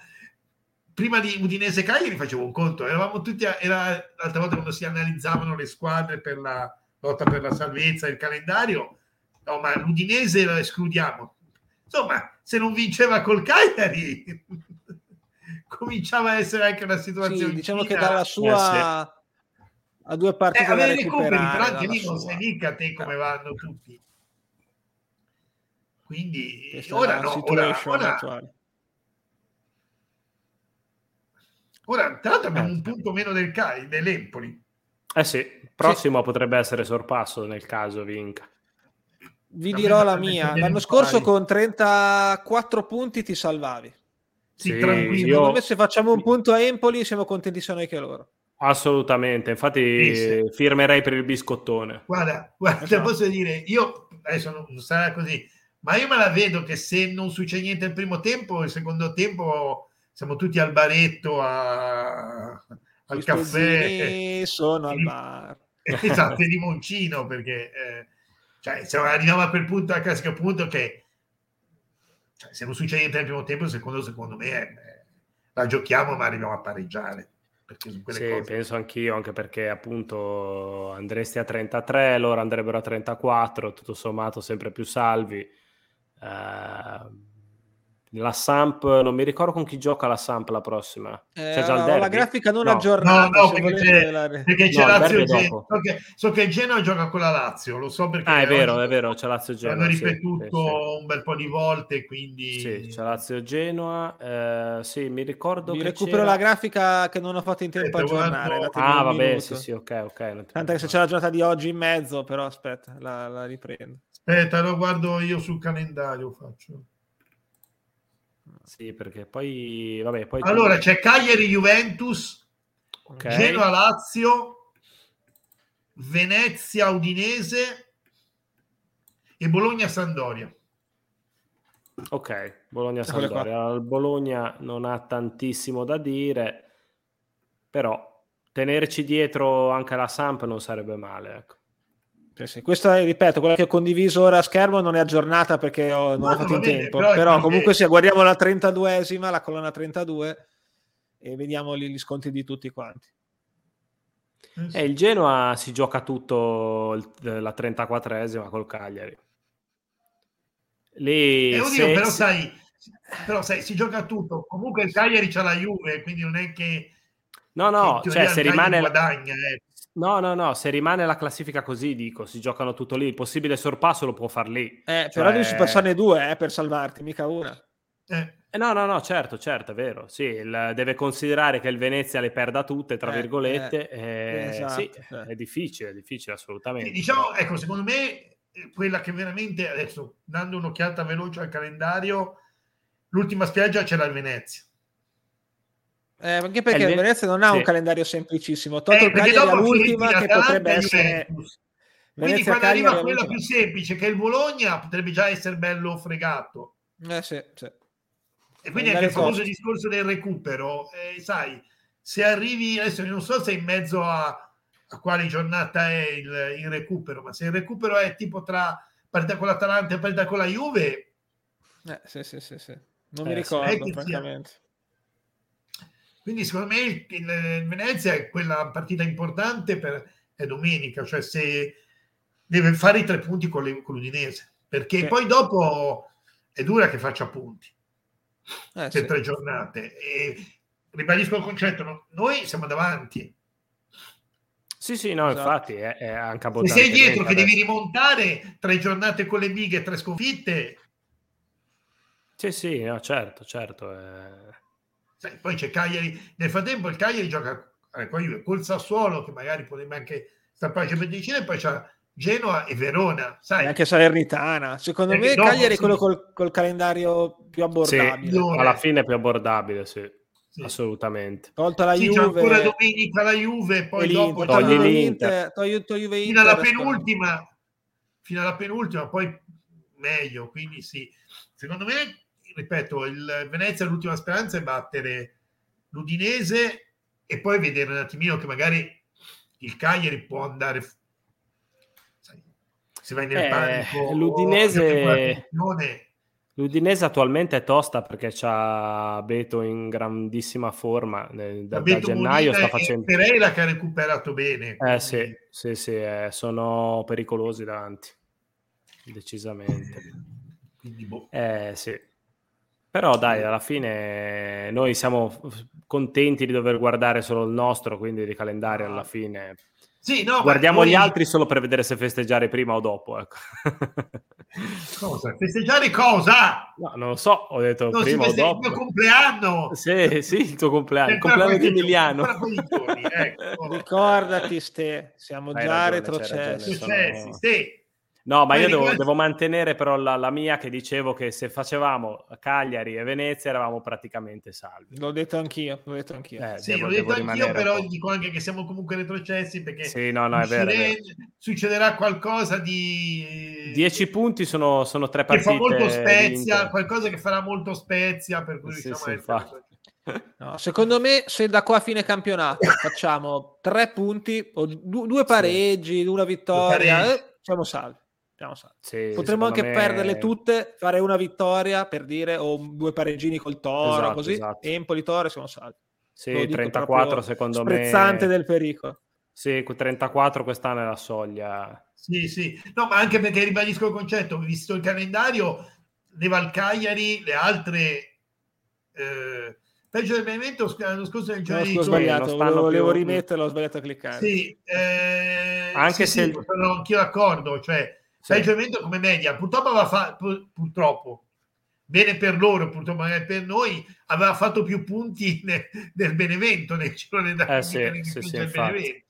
prima di Udinese Cagliari facevo un conto, eravamo tutti, a, era l'altra volta quando si analizzavano le squadre per la lotta per la salvezza, il calendario, no, ma l'Udinese la escludiamo, insomma, se non vinceva col Cagliari, *laughs* cominciava a essere anche una situazione. Sì, diciamo che dalla sua eh, a due partite eh, da recuperi, però anche lì non sai mica te come vanno tutti. Quindi Questa ora no, ora, ora, ora, tra l'altro abbiamo eh. un punto meno del Cagliari, dell'Empoli. Eh sì, prossimo sì. potrebbe essere sorpasso nel caso vinca. Vi dirò la mia. L'anno scorso con 34 punti ti salvavi. Sì, tranquillo. Secondo me se facciamo un punto a Empoli siamo contenti sia noi che loro. Assolutamente, infatti sì, sì. firmerei per il biscottone. Guarda, guarda esatto. posso dire, io adesso non sarà così, ma io me la vedo che se non succede niente il primo tempo, il secondo tempo siamo tutti al baretto, a, al I caffè. Sono al bar. *laughs* Esatto, di Moncino, perché... Eh, cioè, se arriviamo a quel punto, al classico punto che cioè, se non succede niente nel primo tempo, secondo, secondo me eh, la giochiamo, ma arriviamo a pareggiare. sì, cose... penso anch'io, anche perché appunto andresti a 33, loro andrebbero a 34, tutto sommato sempre più salvi. Uh, la Samp, non mi ricordo con chi gioca la Samp la prossima. Eh, c'è già il derby? La grafica non no. aggiornata. No, no, perché c'è, la... perché c'è no, Lazio Genoa. So che, so che Genoa gioca con la Lazio, lo so perché... Ah, è vero, è vero, c'è Lazio Genoa. L'hanno ripetuto sì, sì, un bel po' di volte, quindi... Sì, c'è Lazio Genoa. Eh, sì, mi ricordo mi recupero c'era... la grafica che non ho fatto in tempo a aggiornare. Ah, vabbè, minuto. sì, sì, ok, ok. Tanto che se c'è la giornata di oggi in mezzo, però aspetta, la, la riprendo. Aspetta, lo guardo io sul calendario, faccio. Sì, perché poi... Vabbè, poi allora, c'è Cagliari-Juventus, okay. Genoa-Lazio, Venezia-Udinese e Bologna-Sandoria. Ok, Bologna-Sandoria. Il Bologna non ha tantissimo da dire, però tenerci dietro anche la Samp non sarebbe male, ecco. Sì, sì. Questa, ripeto, quella che ho condiviso ora a schermo non è aggiornata perché ho, non ho fatto in tempo, però, però comunque se guardiamo la 32esima, la colonna 32 e vediamo gli, gli sconti di tutti quanti. Eh, il Genoa si gioca tutto il, la 34esima col Cagliari. Lì, eh, se, però, sai, però sai, si gioca tutto. Comunque il Cagliari c'ha la Juve, quindi non è che No, no, cioè se rimane... Guadagna, eh. No, no, no, se rimane la classifica così, dico, si giocano tutto lì, il possibile sorpasso lo può far lì. Eh, cioè... però devi supersarne due eh, per salvarti, mica una. Eh. eh. no, no, no, certo, certo, è vero. Sì, il, deve considerare che il Venezia le perda tutte, tra eh, virgolette. Eh, esatto, sì, è difficile, è difficile assolutamente. Quindi, diciamo, ecco, secondo me, quella che veramente, adesso, dando un'occhiata veloce al calendario, l'ultima spiaggia c'era il Venezia. Eh, anche perché il Venezia non ha sì. un calendario semplicissimo. Tolto eh, il Cagliari all'ultima che potrebbe essere... Quindi quando arriva quella più semplice, che è il Bologna, potrebbe già essere bello fregato. Eh sì, sì. E quindi anche il famoso discorso del recupero, eh, sai, se arrivi, adesso non so se in mezzo a, a quale giornata è il, il, recupero, ma se il recupero è tipo tra partita con l'Atalanta e partita con la Juve... Eh, sì, sì, sì, sì. Non mi eh, ricordo, francamente. Quindi secondo me il, il, Venezia è quella partita importante per è domenica, cioè se deve fare i tre punti con, le, con l'Udinese, perché sì. poi dopo è dura che faccia punti eh, per sì. tre giornate. E ribadisco il concetto, no? noi siamo davanti. Sì, sì, no, esatto. infatti è, è anche Se sei dietro che devi rimontare tre giornate con le bighe e tre sconfitte. Sì, sì, no, certo, certo. Eh Sai, poi c'è Cagliari, nel frattempo il Cagliari gioca eh, col Sassuolo che magari potrebbe anche stappare per vicino e poi c'è Genoa e Verona, sai. E anche Salernitana. Secondo Perché me Cagliari è quello col, col, calendario più abbordabile. Sì, alla fine è più abbordabile, sì. Sì. assolutamente. Tolta la sì, Juve, ancora domenica la Juve, poi dopo togli l'Inter, togli, togli Inter, fino alla penultima, fino alla penultima, poi meglio. Quindi sì, secondo me ripeto, il Venezia l'ultima speranza è battere l'Udinese e poi vedere un attimino che magari il Cagliari può andare sai, se vai nel eh, panico l'Udinese L'Udinese attualmente è tosta perché c'ha Beto in grandissima forma da, da gennaio sta facendo Pereira che ha recuperato bene eh sì, sì, sì eh, sono pericolosi davanti decisamente. Quindi boh. eh sì però dai, alla fine noi siamo contenti di dover guardare solo il nostro, quindi di calendario alla fine. Sì, no, Guardiamo noi... gli altri solo per vedere se festeggiare prima o dopo. Ecco. *laughs* Cosa? Festeggiare cosa? No, non lo so, ho detto non prima o dopo. Il mio compleanno! Sì, sì, il tuo compleanno, il compleanno di Emiliano. Ecco. *laughs* Ricordati, Ste, siamo Hai già retrocessi. Sono... Sì, No, ma io devo, devo, mantenere però la, la, mia che dicevo che se facevamo Cagliari e Venezia eravamo praticamente salvi. L'ho detto anch'io, l'ho detto anch'io. Eh, sì, devo, l'ho detto anch'io, però dico anche che siamo comunque retrocessi perché sì, no, no, è vero, è vero. succederà qualcosa di... Dieci punti sono, sono tre partite. Che fa molto Spezia, qualcosa che farà molto Spezia, per cui sì, diciamo sì, No, secondo me, se da qua a fine campionato *laughs* facciamo tre punti o due pareggi, una vittoria, eh, siamo salvi. Sì, Potremmo anche me... perderle tutte, fare una vittoria per dire, o due pareggini col Toro, esatto, così, esatto. Empoli, Toro siamo salvi. Sì, 34 secondo me. Sprezzante del pericolo. Sì, 34 quest'anno è la soglia. Sì, sì. No, ma anche perché ribadisco il concetto, visto il calendario, le Valcagliari, le altre... Eh, peggio del Benevento l'anno scorso nel giorno no, sbagliato, volevo, volevo rimetterlo, ho sbagliato a cliccare. Sì, eh, anche sì, se... Sì, sono anch'io d'accordo, cioè sì. peggio evento come media. Purtroppo aveva fatto, purtroppo, bene per loro, purtroppo magari per noi, aveva fatto più punti *laughs* nel, nel Benevento, nel girone da eh, sì, sì, sì, Benevento.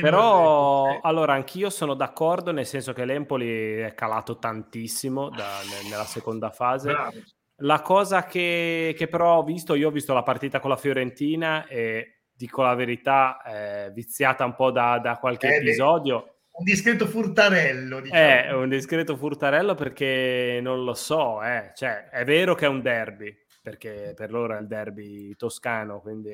Però che... allora anch'io sono d'accordo nel senso che l'Empoli è calato tantissimo da, nella seconda fase. Bravo. La cosa che, che, però ho visto, io ho visto la partita con la Fiorentina e dico la verità, è viziata un po' da, da qualche eh, episodio un discreto furtarello. Diciamo. È un discreto furtarello perché non lo so, eh. cioè, è vero che è un derby, perché per loro è il derby toscano, quindi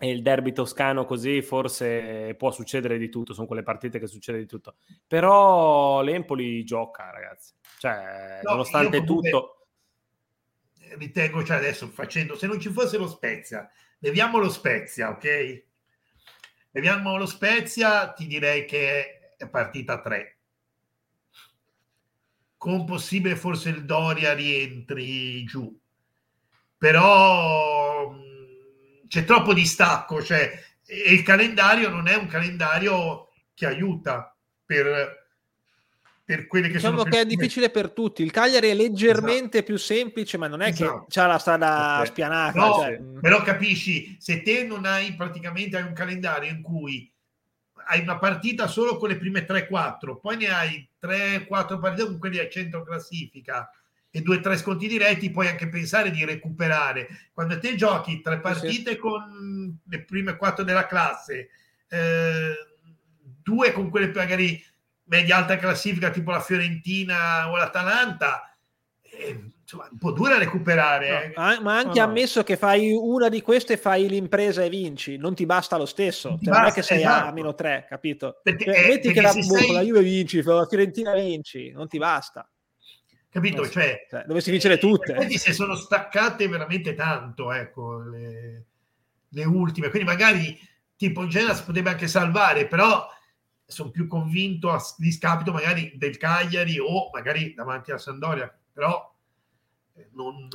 è il derby toscano così forse può succedere di tutto, sono quelle partite che succede di tutto. Però l'Empoli gioca, ragazzi. Cioè, no, nonostante tutto... Ritengo, cioè adesso facendo, se non ci fosse lo Spezia, leviamo lo Spezia, ok? Leviamo lo Spezia, ti direi che è partita 3 con possibile forse il Doria rientri giù però c'è troppo distacco, cioè, e il calendario non è un calendario che aiuta per, per quelle che diciamo sono... che è difficile per tutti. Il Cagliari è leggermente esatto. più semplice, ma non è esatto. che ha la strada okay. spianata. No, cioè... però capisci, se te non hai praticamente hai un calendario in cui hai una partita solo con le prime 3-4, poi ne hai 3-4 partite con quelli a centro classifica e 2-3 sconti diretti, puoi anche pensare di recuperare. Quando te giochi tre partite sì. con le prime 4 della classe, eh, due con quelle magari media alta classifica tipo la Fiorentina o l'Atalanta, eh, insomma, un po' dura recuperare. No, eh. Ma anche no, ammesso che fai una di queste, fai l'impresa e vinci, non ti basta lo stesso. Non, cioè, basta, non è che sei esatto. a meno 3, capito? Perché, cioè, eh, metti che la, sei... la Juve vinci, la Fiorentina vinci, non ti basta. Capito? So, cioè, cioè, dovessi vincere eh, tutte. Quindi se sono staccate veramente tanto, ecco, le, le ultime. Quindi magari tipo Genoa si potrebbe anche salvare, però sono più convinto a discapito magari del Cagliari o magari davanti a Sandoria, però non...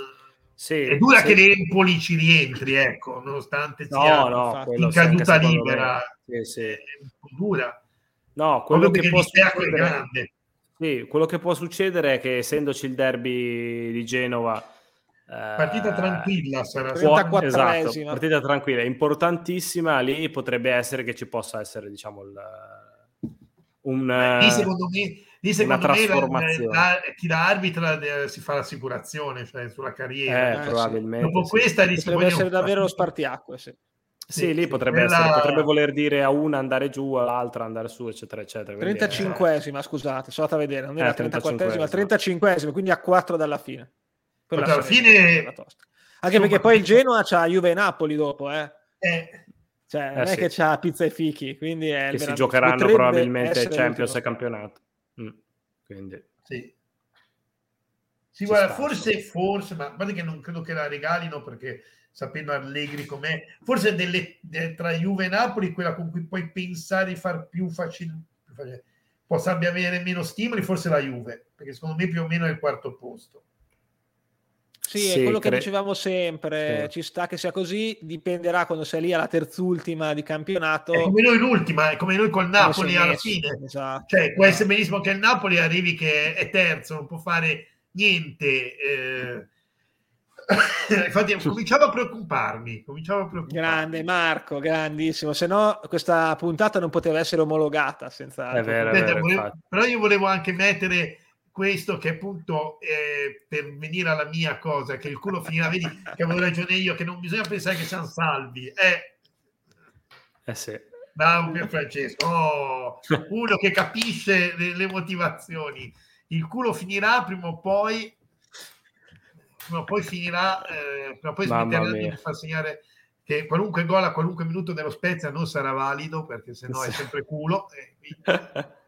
Sì, è dura sì. che l'Empoli ci rientri, ecco, nonostante sia no, in caduta libera. Sì, sì. È dura. No, quello che può succedere... Sì, quello che può succedere è che essendoci il derby di Genova Partita eh, tranquilla sarà. Può, esatto, partita tranquilla, importantissima. Lì potrebbe essere che ci possa essere, diciamo, il, un, lì secondo me, lì secondo me la, la, chi la arbitra si fa l'assicurazione cioè sulla carriera. Eh, eh, probabilmente. Dopo sì. questa potrebbe essere davvero lo spartiacque. Sì. Sì, sì, lì potrebbe, quella... essere, potrebbe voler dire a una andare giù, all'altra andare su, eccetera, eccetera. 35esima, eh... scusate, sono andata a vedere, non era eh, 34esima, 35esima, quindi a 4 dalla fine. Quella alla fine... Anche Insomma, perché poi il Genoa c'ha Juve e Napoli dopo, eh. eh cioè, non eh, è sì. che c'ha pizza e fichi, quindi è che si giocheranno probabilmente Champions e campionato. Quindi. Sì. Sì, guarda, forse, forse, ma guarda che non credo che la regalino perché sapendo Allegri com'è, forse delle, de, tra Juve e Napoli quella con cui puoi pensare di far più facile possa avere meno stimoli, forse la Juve, perché secondo me più o meno è il quarto posto. Sì, sì, è quello cre- che dicevamo sempre, sì. ci sta che sia così, dipenderà quando sei lì alla terzultima di campionato. È come noi l'ultima, è come noi col Napoli alla fine. Esatto. Cioè, può essere benissimo che il Napoli arrivi che è terzo, non può fare niente. Eh... *coughs* Infatti cominciavo a preoccuparmi, cominciavo a preoccuparmi. Grande Marco, grandissimo. Se no questa puntata non poteva essere omologata senza... È vero, è vero, volevo, però io volevo anche mettere questo che appunto eh, per venire alla mia cosa che il culo finirà vedi che avevo ragione io che non bisogna pensare che siamo salvi eh, eh sì. Bravo Pier Francesco. Oh, uno che capisce le, le, motivazioni. Il culo finirà prima o poi prima o poi finirà eh, prima o poi smetterà di far segnare che qualunque gol a qualunque minuto dello Spezia non sarà valido perché sennò sì. è sempre culo eh, *laughs*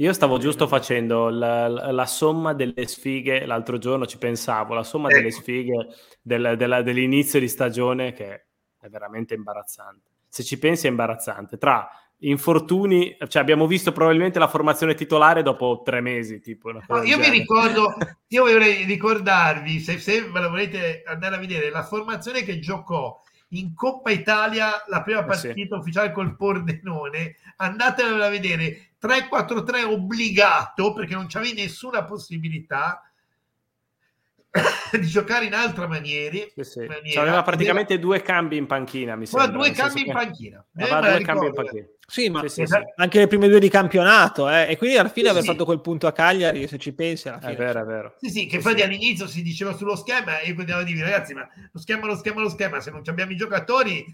Io stavo giusto facendo la, la, somma delle sfighe, l'altro giorno ci pensavo, la somma delle ecco. sfighe del, della, dell'inizio di stagione che è veramente imbarazzante. Se ci pensi è imbarazzante. Tra infortuni, cioè abbiamo visto probabilmente la formazione titolare dopo tre mesi. Tipo, no, io mi ricordo, io vorrei ricordarvi, se, se ve la volete andare a vedere, la formazione che giocò in Coppa Italia la prima partita eh sì. ufficiale col Pordenone, andatela a vedere 3-4-3 obbligato perché non c'avevi nessuna possibilità *coughs* di giocare in altra maniera. Sì, sì. maniera. Aveva praticamente aveva... due cambi in panchina. Mi sembra, due cambi in panchina. Aveva due cambi in panchina. Sì, ma sì, sì, anche le prime due di campionato, eh? e quindi alla fine aver fatto quel punto a Cagliari, se ci pensi, alla fine. È vero, è vero. Sì, sì, che poi all'inizio si diceva sullo schema e io continuavo a dire, ragazzi, ma lo schema, lo schema, lo schema, se non abbiamo i giocatori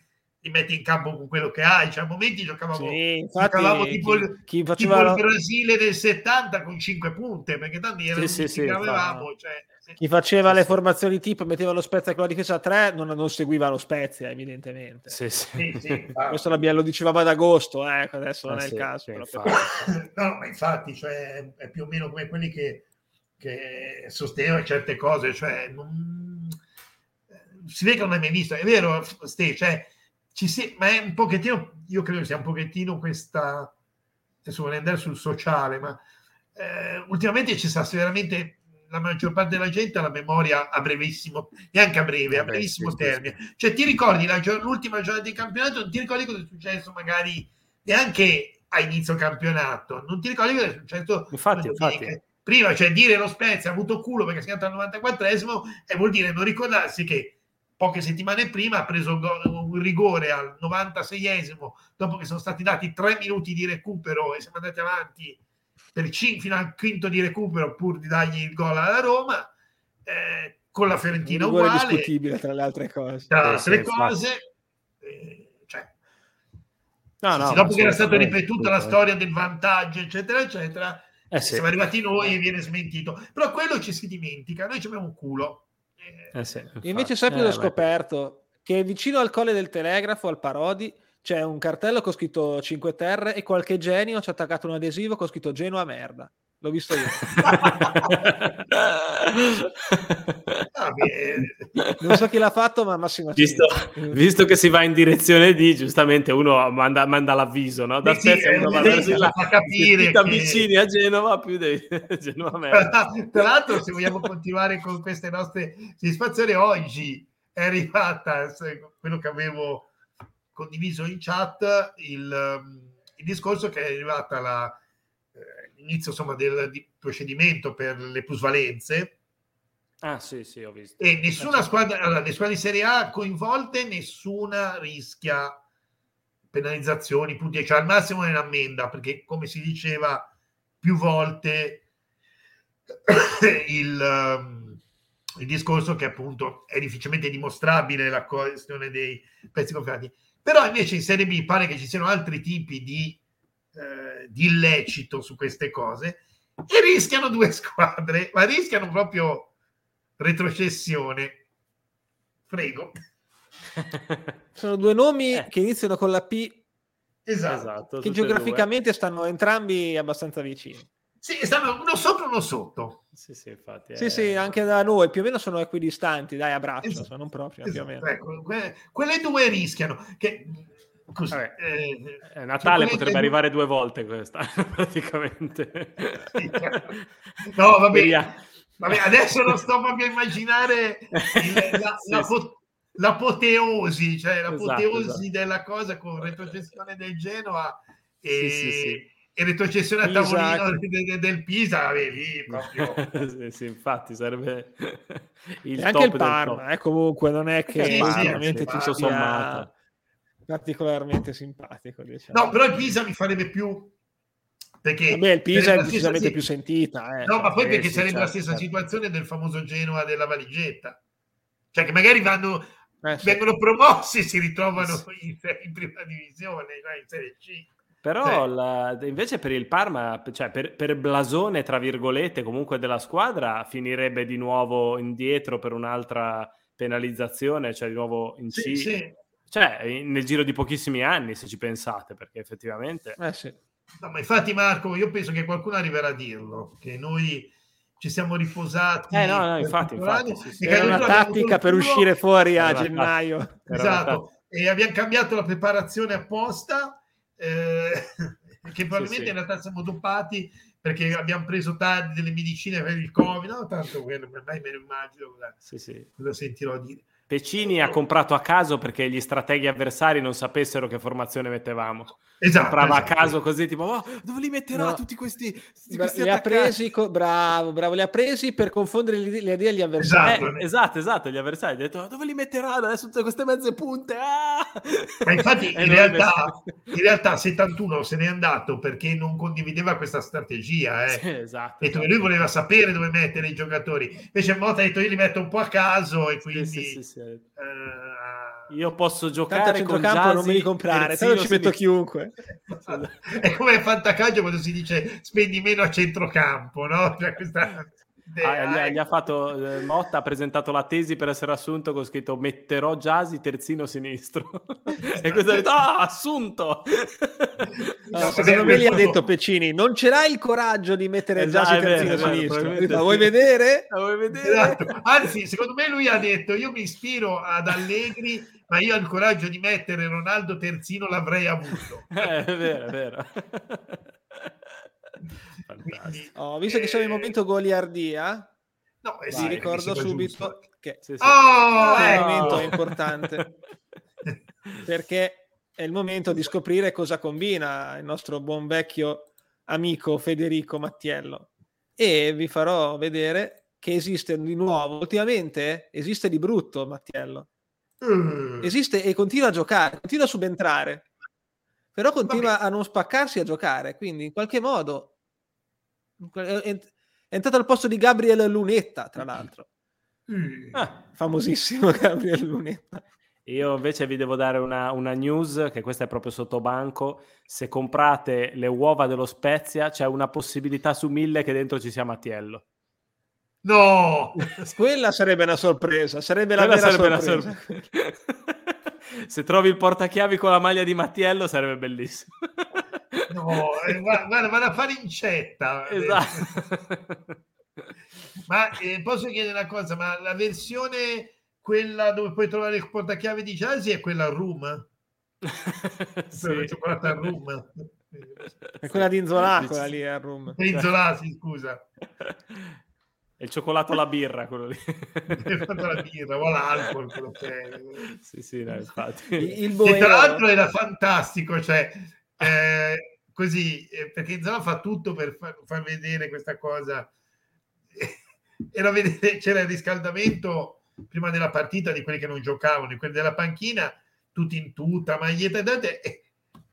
ti metti in campo con quello che hai. Cioè, a momenti giocavamo, sì, infatti, giocavamo tipo, chi, il, chi faceva... tipo il Brasile del 70 con 5 punte, perché tanti erano sì, sì, che avevamo. Cioè, chi faceva le formazioni tipo metteva lo Spezia con la difesa a 3 non, non seguiva lo Spezia, evidentemente. Sì, sì. sì, Questo lo dicevamo ad agosto, eh, adesso non è il caso. *laughs* no, ma infatti, cioè, è più o meno come quelli che, che sostenevano certe cose, cioè, non... si vede che non hai mai visto. È vero, Ste, cioè, ci si... ma è un pochettino, io credo sia un pochettino questa, adesso vorrei andare sul sociale, ma eh, ultimamente ci sta veramente la maggior parte della gente ha la memoria a brevissimo, neanche a breve, a brevissimo termine. Cioè ti ricordi la, l'ultima giornata di campionato, non ti ricordi cosa è successo magari neanche a inizio campionato, non ti ricordi cosa è successo infatti, infatti. prima, cioè dire lo Spezia ha avuto culo perché si è andato al 94esimo e vuol dire non ricordarsi che poche settimane prima ha preso un rigore al 96esimo dopo che sono stati dati tre minuti di recupero e siamo andati avanti per c- fino al quinto di recupero pur di dargli il gol alla Roma eh, con la Fiorentina un uguale. discutibile tra le altre cose. Tra le altre cose eh, cioè, no, no, dopo che era stata ripetuta la storia del vantaggio eccetera eccetera eh sì. siamo arrivati noi e viene smentito. Però quello ci si dimentica noi ci abbiamo un culo. Eh sì, Invece sempre eh, ho scoperto che vicino al colle del telegrafo, al Parodi, c'è un cartello con scritto 5 Terre e qualche genio ci ha attaccato un adesivo con scritto Genoa merda. L'ho visto io. *laughs* ah, non so chi l'ha fatto, ma Massimo. Visto, visto, che si va in direzione di, giustamente uno manda, manda l'avviso, no? Da sì, Spezia uno va verso la capire. Più che... vicini a Genova, più di *laughs* Genova merda. Tra l'altro, se vogliamo continuare con queste nostre soddisfazioni, oggi è arrivata quello che avevo condiviso in chat il, il discorso che è arrivata la l'inizio insomma, del procedimento per le plusvalenze. Ah, sì, sì, ho visto. E nessuna squadra, allora, le squadre di Serie A coinvolte, nessuna rischia penalizzazioni, punti, cioè al massimo nell'ammenda, perché come si diceva più volte *coughs* il, um, il discorso che appunto è difficilmente dimostrabile la questione dei pezzi comprati. Però invece in Serie B pare che ci siano altri tipi di eh, di illecito su queste cose e rischiano due *laughs* squadre, ma rischiano proprio retrocessione. Prego. *laughs* Sono due nomi eh. che iniziano con la P. Esatto. esatto che geograficamente stanno entrambi abbastanza vicini. Sì, stanno uno sopra e uno sotto. Sì, sì, infatti. È... Sì, sì, anche da noi più o meno sono equidistanti, dai, a braccio, esatto. non proprio, esatto. più o esatto. meno. Ecco, que- quelle due rischiano, che Così, Vabbè, eh, eh Natale cioè, potrebbe arrivare due volte questa, *laughs* praticamente. no, vabbè, vabbè, adesso non sto proprio a immaginare il, la, *laughs* sì, la, sì. l'apoteosi, cioè esatto, l'apoteosi esatto, della cosa con retrocessione del Genoa e, sì, e retrocessione a tavolino del, del Pisa, vabbè, lì proprio... *laughs* sì, infatti sarebbe il e anche il Parma, eh, comunque non è che sì, veramente tutto sommato particolarmente simpatico. Diciamo. No, però il Pisa mi farebbe più perché Vabbè, il Pisa è decisamente più sentita. Eh, no, ma poi perché sarebbe la stessa certo. situazione del famoso Genoa della valigetta. Cioè che magari vanno, eh, vengono promossi e si ritrovano in, in, prima divisione, in Serie C. Però la, invece per il Parma, cioè per, per, blasone, tra virgolette, comunque della squadra, finirebbe di nuovo indietro per un'altra penalizzazione, cioè di nuovo in C. Sì, sì. Cioè, nel giro di pochissimi anni, se ci pensate, perché effettivamente... Eh sì. No, ma infatti Marco, io penso che qualcuno arriverà a dirlo, che noi ci siamo riposati. Eh no, no infatti, infatti sì, sì. Era una tattica per uscire fuori a gennaio. Esatto, e abbiamo cambiato la preparazione apposta, eh, *laughs* che probabilmente sì, in realtà siamo dopati perché abbiamo preso tardi delle medicine per il Covid, no, tanto quello, ormai me lo immagino cosa, sì, sì. cosa sentirò dire. Pecini ha comprato a caso perché gli strateghi avversari non sapessero che formazione mettevamo. Esatto. Comprava esatto. a caso così, tipo, oh, dove li metterà no. tutti questi, tutti questi li ha presi, co- bravo, bravo, li ha presi per confondere le, idee agli avversari. Esatto, eh, esatto, esatto, gli avversari. Ha detto, dove li metterà adesso tutte queste mezze punte? Ah! Ma infatti, *laughs* in realtà, in realtà, 71 se n'è andato perché non condivideva questa strategia. Eh. Sì, esatto. Detto esatto. lui voleva sapere dove mettere i giocatori. Invece Motta ha detto, io li metto un po' a caso e quindi... Sì, sì, uh, io posso giocare con Jazzy, non me li comprare, tanto ci metto chiunque. *laughs* È come il fantacalcio quando si dice spendi meno a centrocampo, no? Cioè questa Ah, gli, ha fatto eh, Motta ha presentato la tesi per essere assunto con scritto metterò Jasi terzino sinistro e questo ha detto ah assunto no, secondo me gli ha detto Pecini non ce l'hai il coraggio di mettere esatto, Jasi terzino vero, sinistro vero, la vuoi vedere? La vuoi vedere? Esatto. anzi secondo me lui ha detto io mi ispiro ad Allegri ma io ho il coraggio di mettere Ronaldo terzino l'avrei avuto *laughs* eh, è vero è vero quindi, oh, visto che siamo in momento goliardia, No, eh, sì, ricordo subito giusto. che sì, sì. Oh, è un momento importante *laughs* perché è il momento di scoprire cosa combina il nostro buon vecchio amico Federico Mattiello e vi farò vedere che esiste di nuovo. Ultimamente esiste di brutto Mattiello. Mm. Esiste e continua a giocare, continua a subentrare, però continua a non spaccarsi a giocare. Quindi in qualche modo è, entrato al posto di Gabriel Lunetta, tra l'altro. Mm. Ah, famosissimo *laughs* Gabriel Lunetta. Io invece vi devo dare una, una, news, che questa è proprio sotto banco. Se comprate le uova dello Spezia, c'è una possibilità su mille che dentro ci sia Mattiello. No! *laughs* Quella sarebbe una sorpresa, sarebbe la Quella vera sarebbe sorpresa. *laughs* Se trovi il portachiavi con la maglia di Mattiello sarebbe bellissimo. *laughs* no, eh, guarda, vado a fare incetta. Esatto. *laughs* ma eh, posso chiedere una cosa, ma la versione quella dove puoi trovare il portachiave di Jazzy è quella Room? *laughs* sì. La room. È quella di Inzola, quella lì è Room. Inzola, sì, scusa. È il cioccolato alla birra, quello lì. la birra, o l'alcol, quello che è. Sì, sì, no, infatti. Il, il e tra l'altro era fantastico, cioè, eh, così, eh, perché Inzola fa tutto per far, far vedere questa cosa. *laughs* Era vedere, c'era il riscaldamento prima della partita di quelli che non giocavano, di quelli della panchina, tutti in tutta, maglietta, e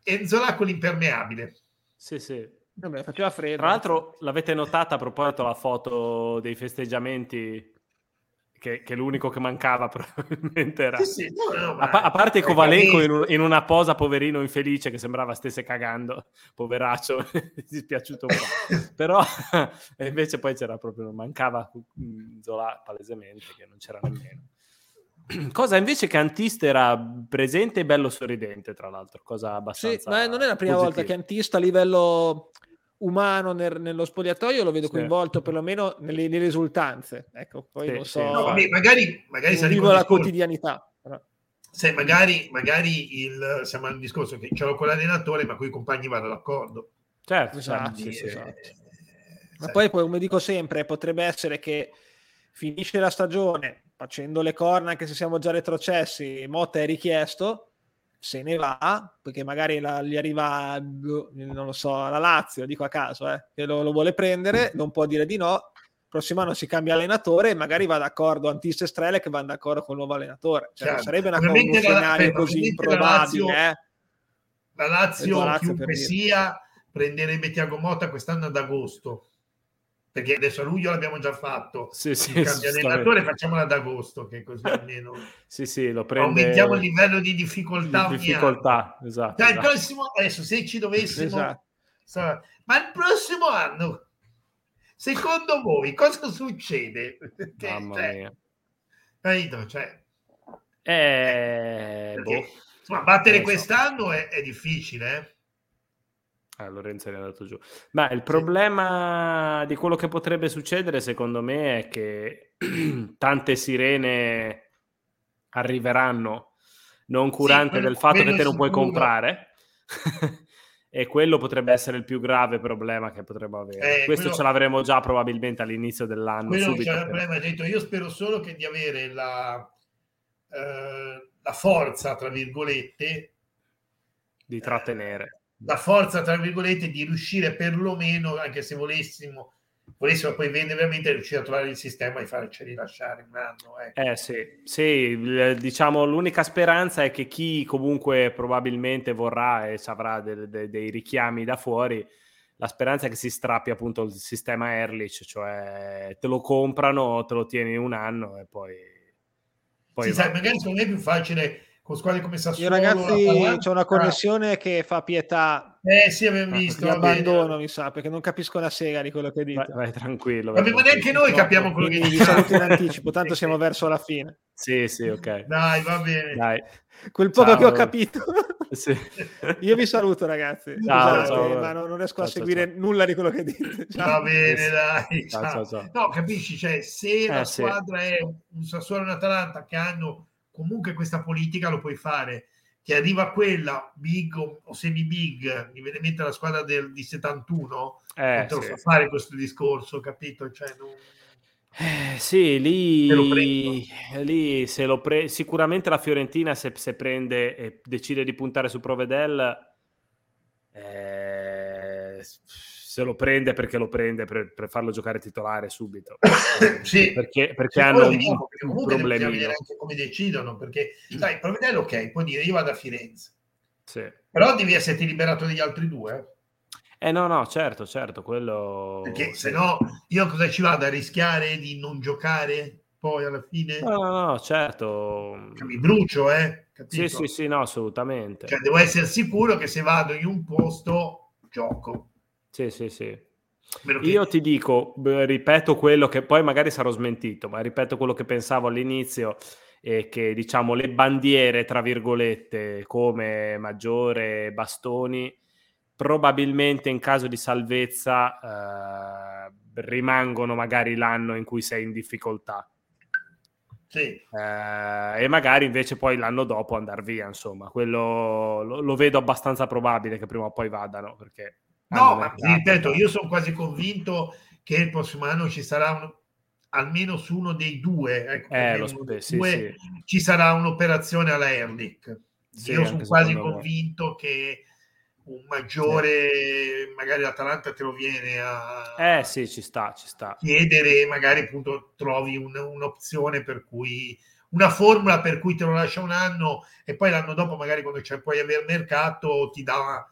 Enzola con l'impermeabile. Sì, sì. Vabbè, faceva freddo. Tra l'altro, l'avete notata a proposito la foto dei festeggiamenti? Che, che l'unico che mancava *laughs* probabilmente era. Sì, sì, no, no, a, a, parte Kovalenko in, un, in, una posa, poverino infelice, che sembrava stesse cagando, poveraccio, *laughs* dispiaciuto un po'. *laughs* Però invece poi c'era proprio, mancava Zola palesemente, che non c'era nemmeno. *clears throat* Cosa invece che Antista era presente e bello sorridente, tra l'altro, cosa abbastanza. Sì, ma non è la prima positiva. volta che Antista a livello umano nel, nello spogliatoio lo vedo coinvolto sì. perlomeno nelle, nelle risultanze. Ecco, poi sì, non so. No, vabbè, magari, magari vivo la quotidianità. Però. Se magari, magari il, siamo al discorso che ce l'ho con l'allenatore, ma con i compagni vado d'accordo. Certo, esatto, Quindi, sì, esatto. Eh, ma poi, come dico sempre, potrebbe essere che finisce la stagione facendo le corna, anche se siamo già retrocessi, Motta è richiesto, se ne va, perché magari la, gli arriva, non lo so, la Lazio, dico a caso, eh, che lo, lo, vuole prendere, non può dire di no, prossimo anno si cambia allenatore e magari va d'accordo Antis e Strele che vanno d'accordo con il nuovo allenatore. Cioè, certo. sarebbe una, un scenario così improbabile. La Lazio, eh. la Lazio, Lazio chiunque sia, prenderebbe Tiago Motta quest'anno ad agosto perché adesso a luglio l'abbiamo già fatto. Sì, sì, il allenatore facciamola ad agosto, che così almeno *laughs* sì, sì, lo prende... aumentiamo il livello di difficoltà. Di difficoltà, esatto, cioè, esatto. Il prossimo, adesso se ci dovessimo... Esatto. Ma il prossimo anno, secondo voi, cosa succede? Mamma cioè, mia. Capito? Cioè, eh, perché, boh. insomma, battere quest'anno è, è difficile, eh? Ah, Lorenzo è andato giù. Ma il problema sì. di quello che potrebbe succedere, secondo me, è che *clears throat* tante sirene arriveranno non curante sì, del fatto che te non puoi comprare. *laughs* e quello potrebbe essere il più grave problema che potremmo avere. Eh, Questo quello... ce l'avremo già probabilmente all'inizio dell'anno. Quello subito c'è problema. Detto, io spero solo che di avere la, eh, la forza, tra virgolette, di trattenere la forza, tra virgolette, di riuscire perlomeno, anche se volessimo, volessimo poi vendere veramente, riuscire a trovare il sistema e farci rilasciare un anno. Ecco. Eh sì, sì, diciamo l'unica speranza è che chi comunque probabilmente vorrà e avrà de- de- dei richiami da fuori, la speranza è che si strappi appunto il sistema Erlich, cioè te lo comprano, te lo tieni un anno e poi... poi sì, sai, magari secondo me è più facile con squadre come Sassuolo. Io ragazzi c'è una connessione che fa pietà. Eh sì, abbiamo visto. Mi abbandono, mi sa, perché non capisco una sega di quello che dite. Vai, vai tranquillo. Vai, ma neanche noi capiamo quello che dite. Vi saluto in anticipo, tanto siamo *laughs* verso la fine. Sì, sì, ok. Dai, va bene. Dai. Quel poco ciao. che ho capito. Sì. *laughs* Io vi saluto ragazzi. Ciao, ciao. ma non, riesco ciao, a seguire nulla di quello che dite. Va bene, dai. No, capisci, cioè, se eh, la squadra sì. è un Sassuolo e un Atalanta che hanno comunque questa politica lo puoi fare. Che arriva quella big o, o semi big, mi viene in mente la squadra del, di 71, eh, te lo sì. fa fare questo discorso, capito? Cioè, non... Eh, sì, lì, lì se lo pre- sicuramente la Fiorentina se, se, prende e decide di puntare su Provedel eh, se lo prende perché lo prende per, per farlo giocare titolare subito *coughs* sì. perché, perché hanno un, un problemino anche come decidono perché sai Provedel ok può dire io vado a Firenze sì. però devi esserti liberato degli altri due eh no, no, certo, certo, quello... Perché se no io cosa ci vado a rischiare di non giocare poi alla fine? No, no, no certo. Cioè, mi brucio, eh? Capito? Sì, sì, sì, no, assolutamente. Cioè devo essere sicuro che se vado in un posto gioco. Sì, sì, sì. Che... Io ti dico, ripeto quello che poi magari sarò smentito, ma ripeto quello che pensavo all'inizio e che diciamo le bandiere, tra virgolette, come Maggiore, Bastoni, probabilmente in caso di salvezza eh, rimangono magari l'anno in cui sei in difficoltà. Sì. Eh, e magari invece poi l'anno dopo andare via, insomma, quello lo, lo, vedo abbastanza probabile che prima o poi vadano. Perché no, ma ripeto, io sono quasi convinto che il prossimo anno ci sarà un, almeno su uno dei due, ecco, eh, lo spe- sì, due sì. ci sarà un'operazione alla Erlich. Sì, io sono quasi convinto me. che un maggiore, magari l'Atalanta te lo viene a eh sì, ci sta, ci sta. chiedere, magari appunto trovi un, un'opzione per cui una formula per cui te lo lascia un anno e poi l'anno dopo magari quando c'è poi aver mercato ti dà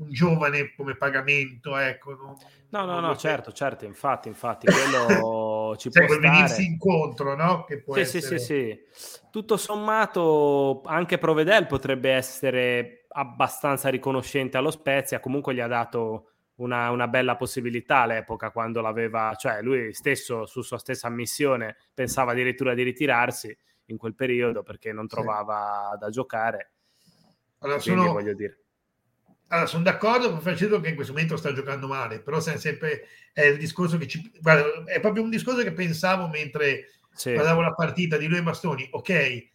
un giovane come pagamento ecco non, no no no certo certo infatti infatti quello *laughs* ci cioè, può stare venirsi incontro no? che può sì, essere... sì sì sì tutto sommato anche Provedel potrebbe essere abbastanza riconoscente allo Spezia, comunque gli ha dato una, una, bella possibilità all'epoca quando l'aveva, cioè lui stesso su sua stessa ammissione pensava addirittura di ritirarsi in quel periodo perché non trovava sì. da giocare. Allora, Quindi sono, voglio dire. Allora, sono d'accordo con Francesco che in questo momento sta giocando male, però sempre è il discorso che ci, guarda, è proprio un discorso che pensavo mentre sì. guardavo la partita di lui e Bastoni. Ok,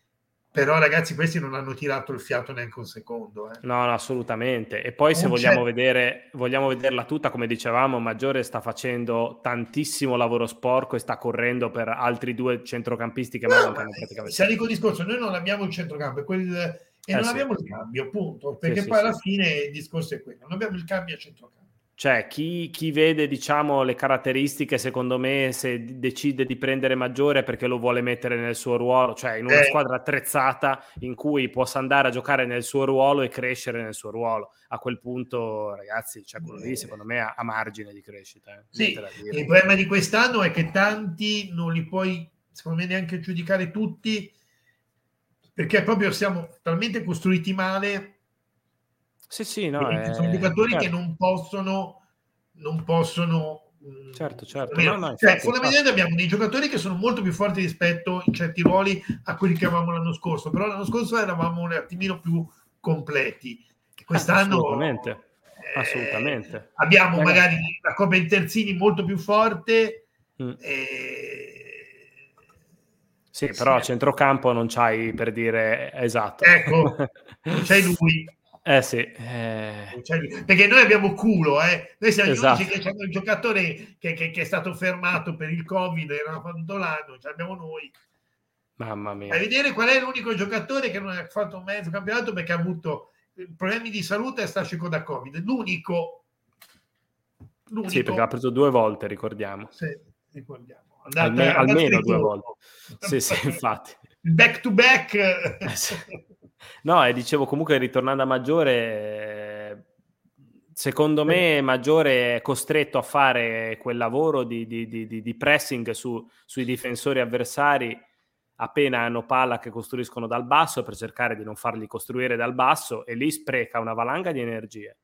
però ragazzi questi non hanno tirato il fiato neanche un secondo eh. no, no assolutamente e poi se vogliamo vedere vogliamo vederla tutta come dicevamo Maggiore sta facendo tantissimo lavoro sporco e sta correndo per altri due centrocampisti che no, mancano praticamente se dico il discorso noi non abbiamo il centrocampo quel, e eh non sì. abbiamo il cambio appunto perché sì, poi sì, alla fine il discorso è quello non abbiamo il cambio a centrocampo cioè, chi, chi, vede, diciamo, le caratteristiche, secondo me, se decide di prendere maggiore perché lo vuole mettere nel suo ruolo, cioè in una eh. squadra attrezzata in cui possa andare a giocare nel suo ruolo e crescere nel suo ruolo. A quel punto, ragazzi, cioè quello lì, secondo me, ha, margine di crescita. Eh. Sì, il problema di quest'anno è che tanti non li puoi, secondo me, neanche giudicare tutti, perché proprio siamo talmente costruiti male sì, sì, no, è... sono giocatori certo. che non possono, non possono Certo, certo. No, no, cioè, fondamentalmente abbiamo dei giocatori che sono molto più forti rispetto in certi ruoli a quelli che avevamo l'anno scorso, però l'anno scorso eravamo un attimino più completi. Quest'anno assolutamente, eh, assolutamente. abbiamo Ragazzi. magari la Coppa Interzini molto più forte. Mm. E... Sì, però a centrocampo non c'hai per dire esatto. Ecco, non c'hai lui. Eh sì. Eh... Perché noi abbiamo culo, eh? Noi siamo esatto. gli unici che hanno il giocatore che, che, che, è stato fermato per il Covid, era fatto l'anno, ce l'abbiamo noi. Mamma mia. A vedere qual è l'unico giocatore che non ha fatto un mezzo campionato perché ha avuto problemi di salute e sta uscendo da Covid. L'unico, l'unico. Sì, perché ha preso due volte, ricordiamo. Sì, ricordiamo. Andate, Alme- andate almeno due volte. Sì, sì, *laughs* infatti. Back to back. Eh, sì. No, e dicevo comunque ritornando a Maggiore, secondo me Maggiore è costretto a fare quel lavoro di, di, di, di pressing su, sui difensori avversari appena hanno palla che costruiscono dal basso per cercare di non farli costruire dal basso e lì spreca una valanga di energie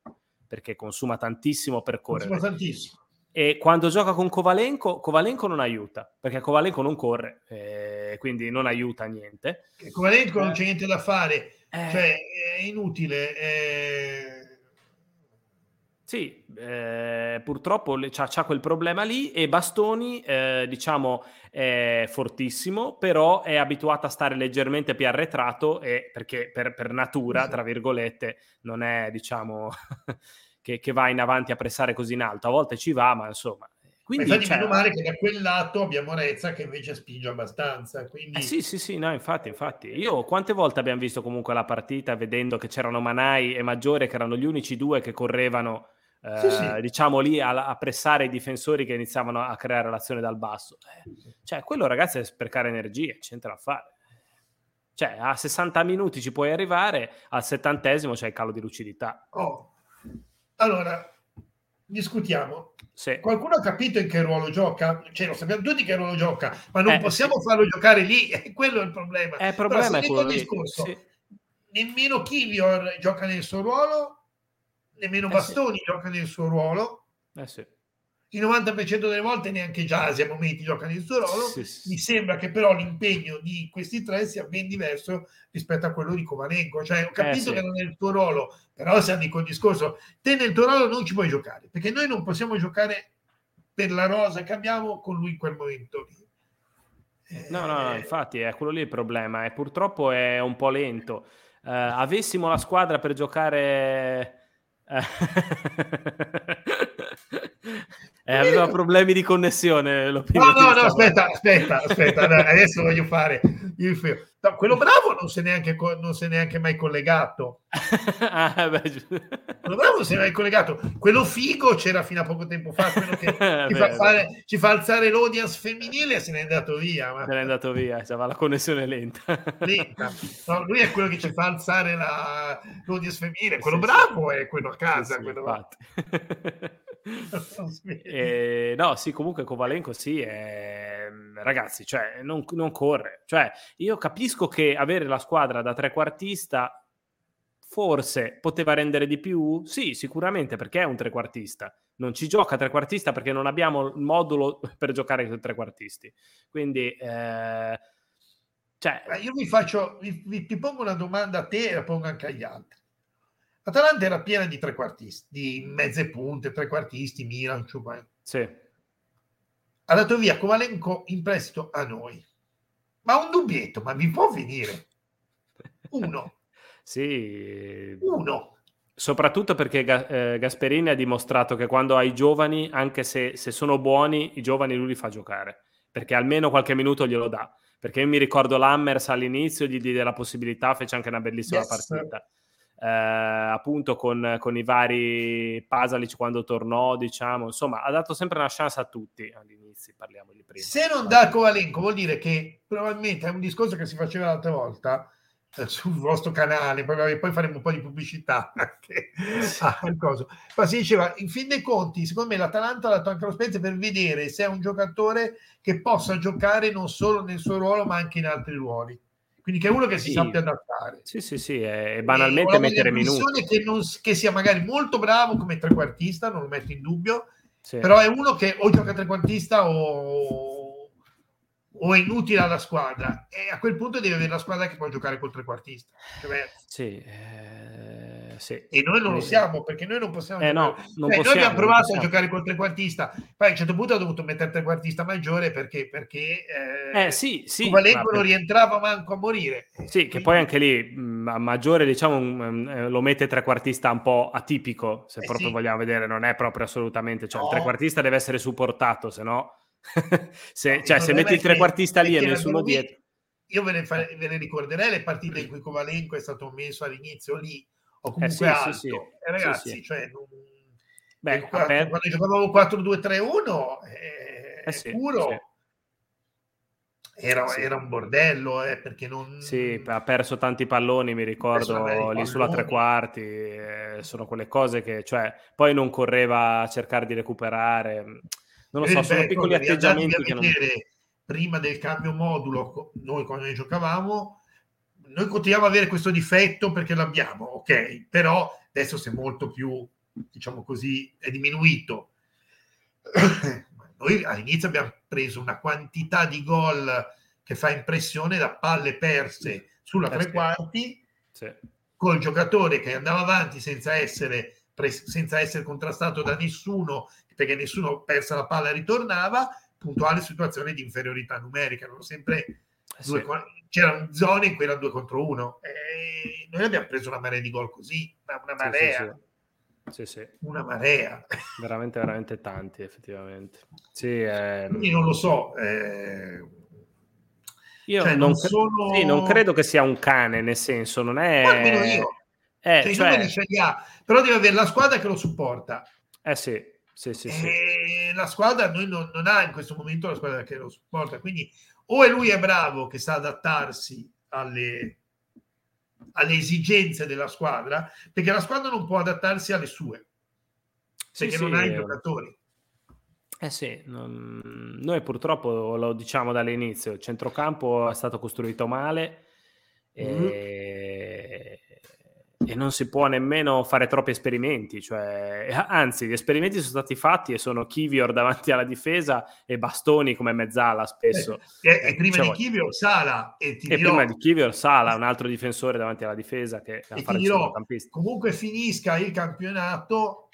perché consuma tantissimo per correre. Consuma tantissimo. E quando gioca con Kovalenko, Kovalenko non aiuta, perché Kovalenko non corre, eh, quindi non aiuta niente. Kovalenko eh. non c'è niente da fare, eh. cioè è inutile. Eh... Sì, eh, purtroppo c'ha, c'ha, quel problema lì e Bastoni, eh, diciamo, è fortissimo, però è abituato a stare leggermente più arretrato e perché per, per natura, tra virgolette, non è, diciamo... *laughs* che, che, va in avanti a pressare così in alto. A volte ci va, ma insomma, Quindi, infatti, cioè... meno male che da quel lato abbiamo Rezza che invece spinge abbastanza. Quindi... Eh sì, sì, sì, no, infatti, infatti. Io quante volte abbiamo visto comunque la partita vedendo che c'erano Manai e Maggiore che erano gli unici due che correvano eh, sì, sì. diciamo lì a, a, pressare i difensori che iniziavano a creare l'azione dal basso. Eh, cioè, quello ragazzi è sprecare energie, c'entra da fare. Cioè, a 60 minuti ci puoi arrivare, al settantesimo c'è il calo di lucidità. Oh. Allora, discutiamo. Sì. Qualcuno ha capito in che ruolo gioca? Cioè, lo sappiamo tutti che ruolo gioca, ma non eh, possiamo sì. farlo giocare lì, *laughs* e quello è il problema. Eh, il problema è quello discorso, sì. Nemmeno Kivior gioca nel suo ruolo, nemmeno eh Bastoni gioca nel suo ruolo. Eh sì. Il 90% delle volte neanche Giasi a momenti gioca nel suo ruolo. Sì, sì. Mi sembra che però l'impegno di questi tre sia ben diverso rispetto a quello di Kovalenko. Cioè, ho eh, capito eh, che non è il tuo ruolo, però se dico il discorso, te nel tuo ruolo non ci puoi giocare, perché noi non possiamo giocare per la rosa che abbiamo con lui in quel momento lì. No, no, no, eh, infatti è quello lì il problema e purtroppo è un po' lento. Uh, avessimo la squadra per giocare *laughs* eh, aveva problemi di connessione. No, no, no, aspetta, aspetta, aspetta, adesso voglio fare il film. No, quello bravo non si è neanche, non si è neanche mai collegato. *laughs* ah, quello bravo non si è mai collegato. Quello figo c'era fino a poco tempo fa, quello che *laughs* ci, fa fare, ci, fa alzare l'audience femminile e se n'è andato via. Ma... Se n'è andato via, aveva la connessione lenta. *laughs* lenta. No, lui è quello che ci fa alzare la, l'audience femminile. Quello sì, bravo sì. è quello a casa. Sì, quello eh, no, sì, comunque Kovalenko sì, è... ragazzi, cioè, non, non, corre. Cioè, io capisco che avere la squadra da trequartista forse poteva rendere di più? Sì, sicuramente, perché è un trequartista. Non ci gioca trequartista perché non abbiamo il modulo *laughs* per giocare con trequartisti. Quindi... Eh... Cioè... Io vi faccio, vi, vi, ti pongo una domanda a te e la pongo anche agli altri. L'Atalanta era piena di trequartisti, di mezze punte, trequartisti, Milan, Ciubai. Sì. Ha dato via Kovalenko in prestito a noi. Ma un dubbietto, ma vi può venire? Uno. *laughs* sì. Uno. Soprattutto perché eh, Gasperini ha dimostrato che quando hai giovani, anche se, se, sono buoni, i giovani lui li fa giocare. Perché almeno qualche minuto glielo dà. Perché io mi ricordo l'Hammers all'inizio, gli diede la possibilità, fece anche una bellissima yes. partita eh, appunto con, con, i vari Pasalic quando tornò, diciamo, insomma, ha dato sempre una chance a tutti all'inizio, parliamo di prima. Se non dà Kovalenko vuol dire che probabilmente è un discorso che si faceva l'altra volta eh, sul vostro canale, poi, poi, faremo un po' di pubblicità *laughs* anche al coso. Ma si diceva, in fin dei conti, secondo me l'Atalanta ha dato anche lo Spezia per vedere se è un giocatore che possa giocare non solo nel suo ruolo, ma anche in altri ruoli quindi che è uno che si sì. sappia adattare. Sì, sì, sì, è banalmente mettere minuti. Che, non, che sia magari molto bravo come trequartista, non lo metto in dubbio, sì. però è uno che o gioca trequartista o, o, è inutile alla squadra e a quel punto deve avere la squadra che può giocare col trequartista. Cioè, sì, eh sì. E noi non lo siamo perché noi non possiamo. Eh no, non cioè, possiamo, noi abbiamo provato a giocare col trequartista, poi a un certo punto ha dovuto mettere trequartista maggiore perché, perché eh, eh, sì, sì, Valenco non rientrava manco a morire. Sì, Quindi... che poi anche lì a maggiore diciamo eh, lo mette trequartista un po' atipico, se eh, proprio sì. vogliamo vedere, non è proprio assolutamente, cioè no. il trequartista deve essere supportato, se no *laughs* se, no, cioè, se metti il trequartista lì e nessuno dietro. Io ve ne, fa, ve ne ricorderei le partite in cui Covalenco è stato messo all'inizio lì o comunque eh sì, alto. Sì, sì. E ragazzi, sì, cioè, non... Beh, 4, per... quando giocavamo 4-2-3-1, eh, eh sì, puro... Era, era, un bordello eh, perché non... Sì, ha perso tanti palloni, mi ricordo lì sulla tre quarti, eh, sono quelle cose che, cioè, poi non correva a cercare di recuperare, non lo so, sono piccoli atteggiamenti che non... Prima del cambio modulo, noi quando ne giocavamo, noi continuiamo ad avere questo difetto perché l'abbiamo, ok, però adesso si è molto più, diciamo così, è diminuito. Noi all'inizio abbiamo preso una quantità di gol che fa impressione da palle perse sulla eh, tre quarti, sì. col giocatore che andava avanti senza essere, senza essere contrastato da nessuno, perché nessuno persa la palla e ritornava, puntuale situazione di inferiorità numerica. Erano sempre sì c'erano zone in cui erano due contro uno. E noi abbiamo preso una marea di gol così, una marea. Sì, sì. Una marea. Veramente, veramente tanti, effettivamente. Sì, eh... Quindi non lo so. Eh... Io cioè, non, non, sono... sì, non, credo che sia un cane, nel senso, non è... Almeno io. Eh, cioè, cioè... però deve avere la squadra che lo supporta. Eh sì, sì, sì, sì. Eh, la squadra noi non, non, ha in questo momento la squadra che lo supporta, quindi o è lui è bravo che sa adattarsi alle, alle esigenze della squadra, perché la squadra non può adattarsi alle sue, perché sì, non ha i giocatori. Eh sì, non... noi purtroppo lo diciamo dall'inizio, il centrocampo è stato costruito male mm-hmm. e e non si può nemmeno fare troppi esperimenti, cioè, anzi gli esperimenti sono stati fatti e sono Kivior davanti alla difesa e Bastoni come mezzala spesso. Eh, e, e, prima di Kivior Sala e, ti e prima di Kivior Sala, un altro difensore davanti alla difesa che e ti dirò, comunque finisca il campionato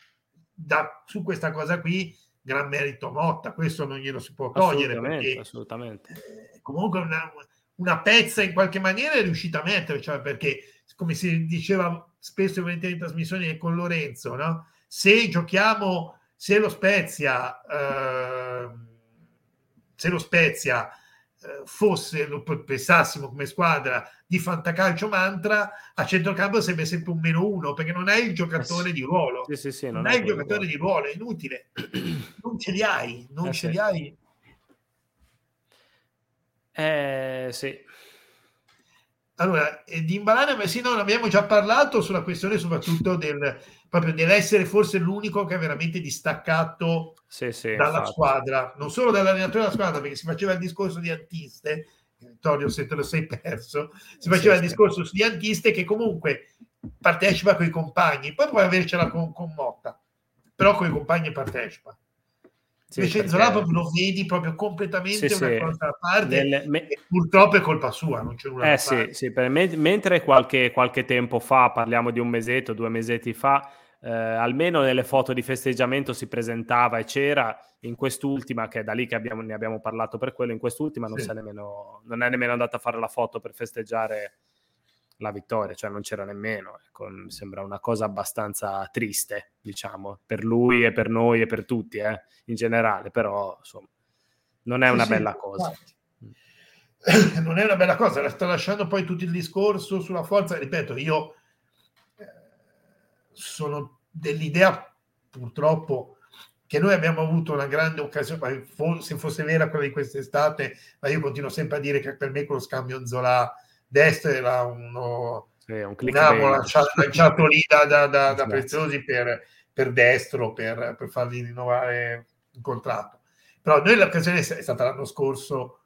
da, su questa cosa qui gran merito Motta, questo non glielo si può togliere assolutamente, perché, assolutamente. Eh, comunque una, una pezza in qualche maniera è riuscita a mettere, cioè perché come si diceva spesso in trasmissioni con Lorenzo, no? se giochiamo, se lo Spezia, eh, se lo Spezia eh, fosse, lo pensassimo come squadra di fantacalcio mantra, a centrocampo sarebbe sempre un meno uno, perché non hai il giocatore di ruolo. Sì, sì, non, non hai il giocatore di ruolo, è inutile. non ce li hai, non eh, ce li hai. Eh, sì, allora, di Imbalane Messina non abbiamo già parlato sulla questione soprattutto del, proprio dell'essere forse l'unico che è veramente distaccato sì, sì, dalla infatti. squadra, non solo dall'allenatore della squadra, perché si faceva il discorso di Antiste, Vittorio se te lo sei perso, si faceva sì, il discorso di Antiste che comunque partecipa con i compagni, poi puoi avercela con, con Motta, però con i compagni partecipa. Sì, Invece perché... Proprio lo vedi proprio completamente sì, una sì. cosa a parte Nelle... me... purtroppo è colpa sua, non c'è nulla eh, sì, sì, me... mentre qualche, qualche, tempo fa, parliamo di un mesetto, due mesetti fa, eh, almeno nelle foto di festeggiamento si presentava e c'era, in quest'ultima, che è da lì che abbiamo, ne abbiamo parlato per quello, in quest'ultima non, nemmeno, non è nemmeno andata a fare la foto per festeggiare la vittoria, cioè non c'era nemmeno. Ecco, mi sembra una cosa abbastanza triste, diciamo, per lui e per noi e per tutti, eh, in generale, però insomma, non è una sì, bella sì, cosa. *coughs* Non è una bella cosa, sta lasciando poi tutto il discorso sulla forza, ripeto, io eh, sono dell'idea purtroppo che noi abbiamo avuto una grande occasione, se fosse vera quella di quest'estate, ma io continuo sempre a dire che per me quello scambio Zola destro era uno, sì, un, un amo lanciato, lanciato lì da, da, da, da Preziosi per, per destro per, per, fargli rinnovare il contratto. Però noi l'occasione è stata l'anno scorso,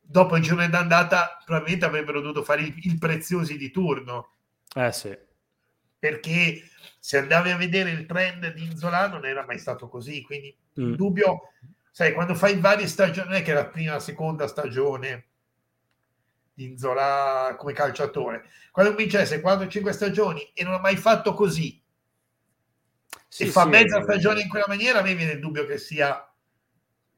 dopo il giorno d'andata, probabilmente avrebbero dovuto fare il, il Preziosi di turno. Eh sì. Perché se andavi a vedere il trend di Inzola non era mai stato così, quindi mm. il dubbio, sai, quando fai varie stagioni, non è che la prima, la seconda stagione di Inzola come calciatore. Quando vincesse 4-5 stagioni e non ha mai fatto così, sì, e fa sì, mezza stagione in quella maniera, a me viene il dubbio che sia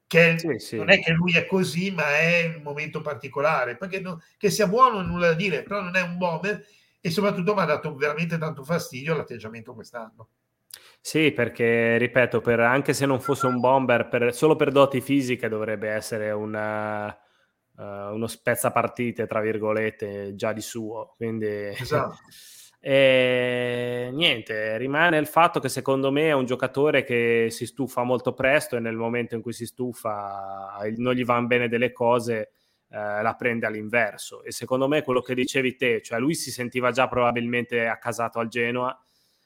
che sì, non è che lui è così, ma è un momento particolare. Perché no, che sia buono nulla da dire, però non è un bomber e soprattutto mi ha dato veramente tanto fastidio l'atteggiamento quest'anno. Sì, perché ripeto, per, anche se non fosse un bomber, per, solo per doti fisiche dovrebbe essere una, uh, uno spezzapartite, tra virgolette, già di suo. Quindi... Esatto. *laughs* E niente, rimane il fatto che secondo me è un giocatore che si stufa molto presto e nel momento in cui si stufa non gli vanno bene delle cose, eh, la prende all'inverso. E secondo me quello che dicevi te, cioè lui si sentiva già probabilmente accasato al Genoa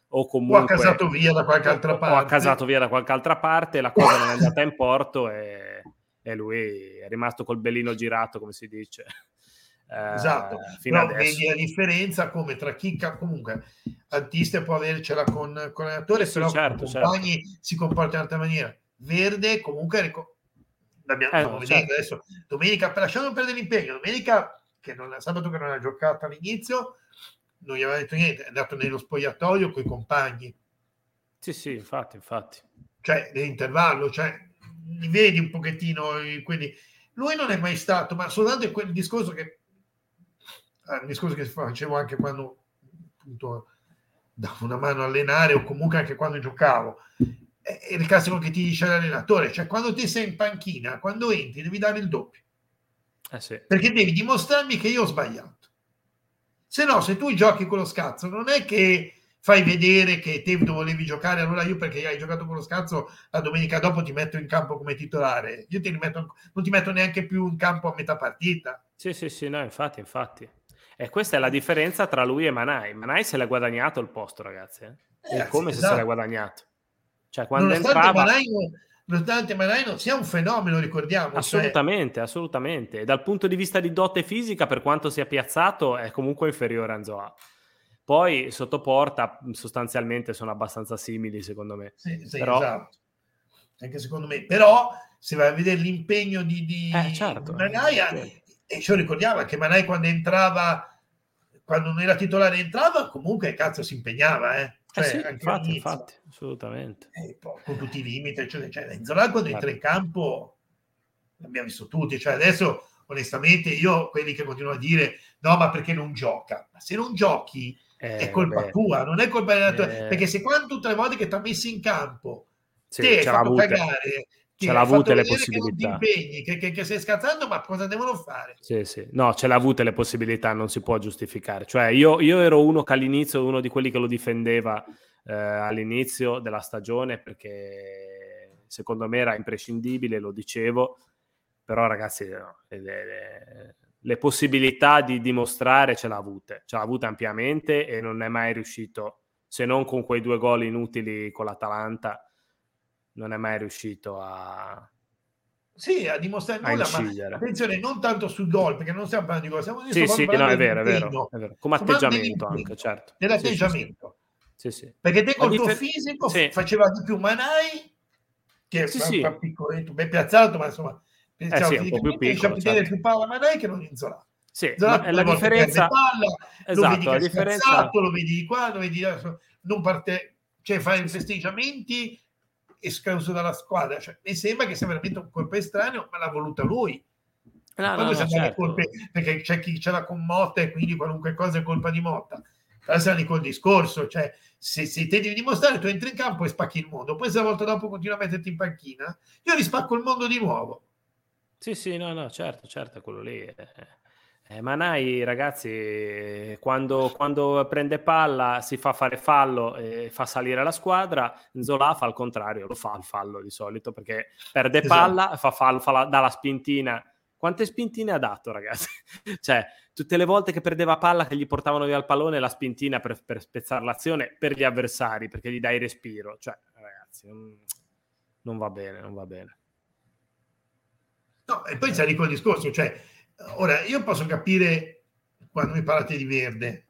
o comunque... O accasato via da qualche altra parte. O accasato via da qualche altra parte, la cosa non è andata in porto e e lui è rimasto col bellino girato, come si dice. *laughs* Eh, esatto, però vedi la differenza come tra chi comunque Antiste può avercela con, con l'allenatore, sì, però certo, i compagni certo. si comporta in un'altra maniera. Verde comunque ric- l'abbiamo eh, no, certo. adesso. Domenica, lasciamo perdere l'impegno, domenica che non, sabato che non ha giocato all'inizio, non gli aveva detto niente, è andato nello spogliatoio con i compagni. Sì, sì, infatti, infatti. Cioè, l'intervallo, cioè, li vedi un pochettino, quindi lui non è mai stato, ma soltanto quel discorso che, ah, discorso che facevo anche quando appunto davo una mano a allenare o comunque anche quando giocavo. È il classico che ti dice l'allenatore, cioè quando ti sei in panchina, quando entri devi dare il doppio. Eh sì. Perché devi dimostrarmi che io ho sbagliato. Se no, se tu giochi con lo scazzo, non è che fai vedere che te volevi giocare, allora io perché hai giocato con lo scazzo la domenica dopo ti metto in campo come titolare, io ti rimetto, non ti metto neanche più in campo a metà partita. Sì, sì, sì, no, infatti, infatti. E questa è la differenza tra lui e Manai. Manai se l'ha guadagnato il posto, ragazzi. Eh? Eh, come sì, se esatto. se l'ha esatto. guadagnato. Cioè, quando nonostante entrava... Manai, nonostante Manai non sia un fenomeno, ricordiamo. Cioè assolutamente, cioè... assolutamente. E dal punto di vista di dote fisica, per quanto sia piazzato, è comunque inferiore a Anzola. Poi sotto porta sostanzialmente sono abbastanza simili, secondo me. Sì, sì Però... esatto. Anche secondo me. Però se vai a vedere l'impegno di, di, eh, certo, di Manai, eh, e ci ricordiamo che Manai quando entrava, quando non era titolare entrava, comunque cazzo si impegnava, eh. Cioè, eh sì, infatti, infatti, assolutamente. Poi, con tutti i limiti, eccetera, eccetera. Inzola quando entra in campo l'abbiamo visto tutti, cioè adesso onestamente io quelli che continuano a dire no ma perché non gioca ma se non giochi eh, è colpa beh. tua, non è colpa dell'allenatore. Eh. Perché se quando tutte le volte che ti ha messo in campo sì, te hai fatto cagare, ce l'ha avute le possibilità. Che, impegni, che, che, che, stai scazzando, ma cosa devono fare? Sì, sì. No, ce l'ha avute le possibilità, non si può giustificare. Cioè, io, io ero uno che all'inizio, uno di quelli che lo difendeva eh, all'inizio della stagione, perché secondo me era imprescindibile, lo dicevo, però ragazzi, no, le, le, le possibilità di dimostrare ce l'ha avute, ce l'ha avute ampiamente e non è mai riuscito, se non con quei due gol inutili con l'Atalanta, non è mai riuscito a, sì, a dimostrare a nulla, ma attenzione, non tanto sul gol, perché non stiamo parlando di gol, stiamo sì, sì, no, è vero, è vero, è vero, come atteggiamento anche, certo. Nell'atteggiamento. Sì, sì. Perché te col tuo fisico sì. faceva di più Manai, che sì, sì. un piccoletto, ben piazzato, ma insomma, eh sì, un po' più piccolo, certo. più palla Manai che non Inzola. Sì, Zola, la differenza... Palla, esatto, lo vedi la differenza... lo vedi qua, lo vedi non parte, cioè fai i festeggiamenti escluso dalla squadra. Cioè, mi sembra che sia veramente un colpo estraneo, ma l'ha voluta lui. No, no, no, certo. colpe, perché c'è chi ce l'ha con Motta e quindi qualunque cosa è colpa di Motta. Adesso è col discorso, cioè se, se te devi dimostrare, tu entri in campo e spacchi il mondo, poi se la volta dopo continua a metterti in panchina, io rispacco il mondo di nuovo. Sì, sì, no, no, certo, certo, quello lì. Eh. Eh, Manai, ragazzi, quando, quando, prende palla si fa fare fallo e fa salire la squadra, Zola fa il contrario, lo fa il fallo di solito perché perde esatto. palla, fa fallo, fa la, dà la spintina. Quante spintine ha dato, ragazzi? *laughs* cioè, tutte le volte che perdeva palla che gli portavano via il pallone, la spintina per, per spezzare l'azione per gli avversari, perché gli dai respiro. Cioè, ragazzi, non, non va bene, non va bene. No, e poi c'è il discorso, cioè Ora, io posso capire quando mi parlate di verde,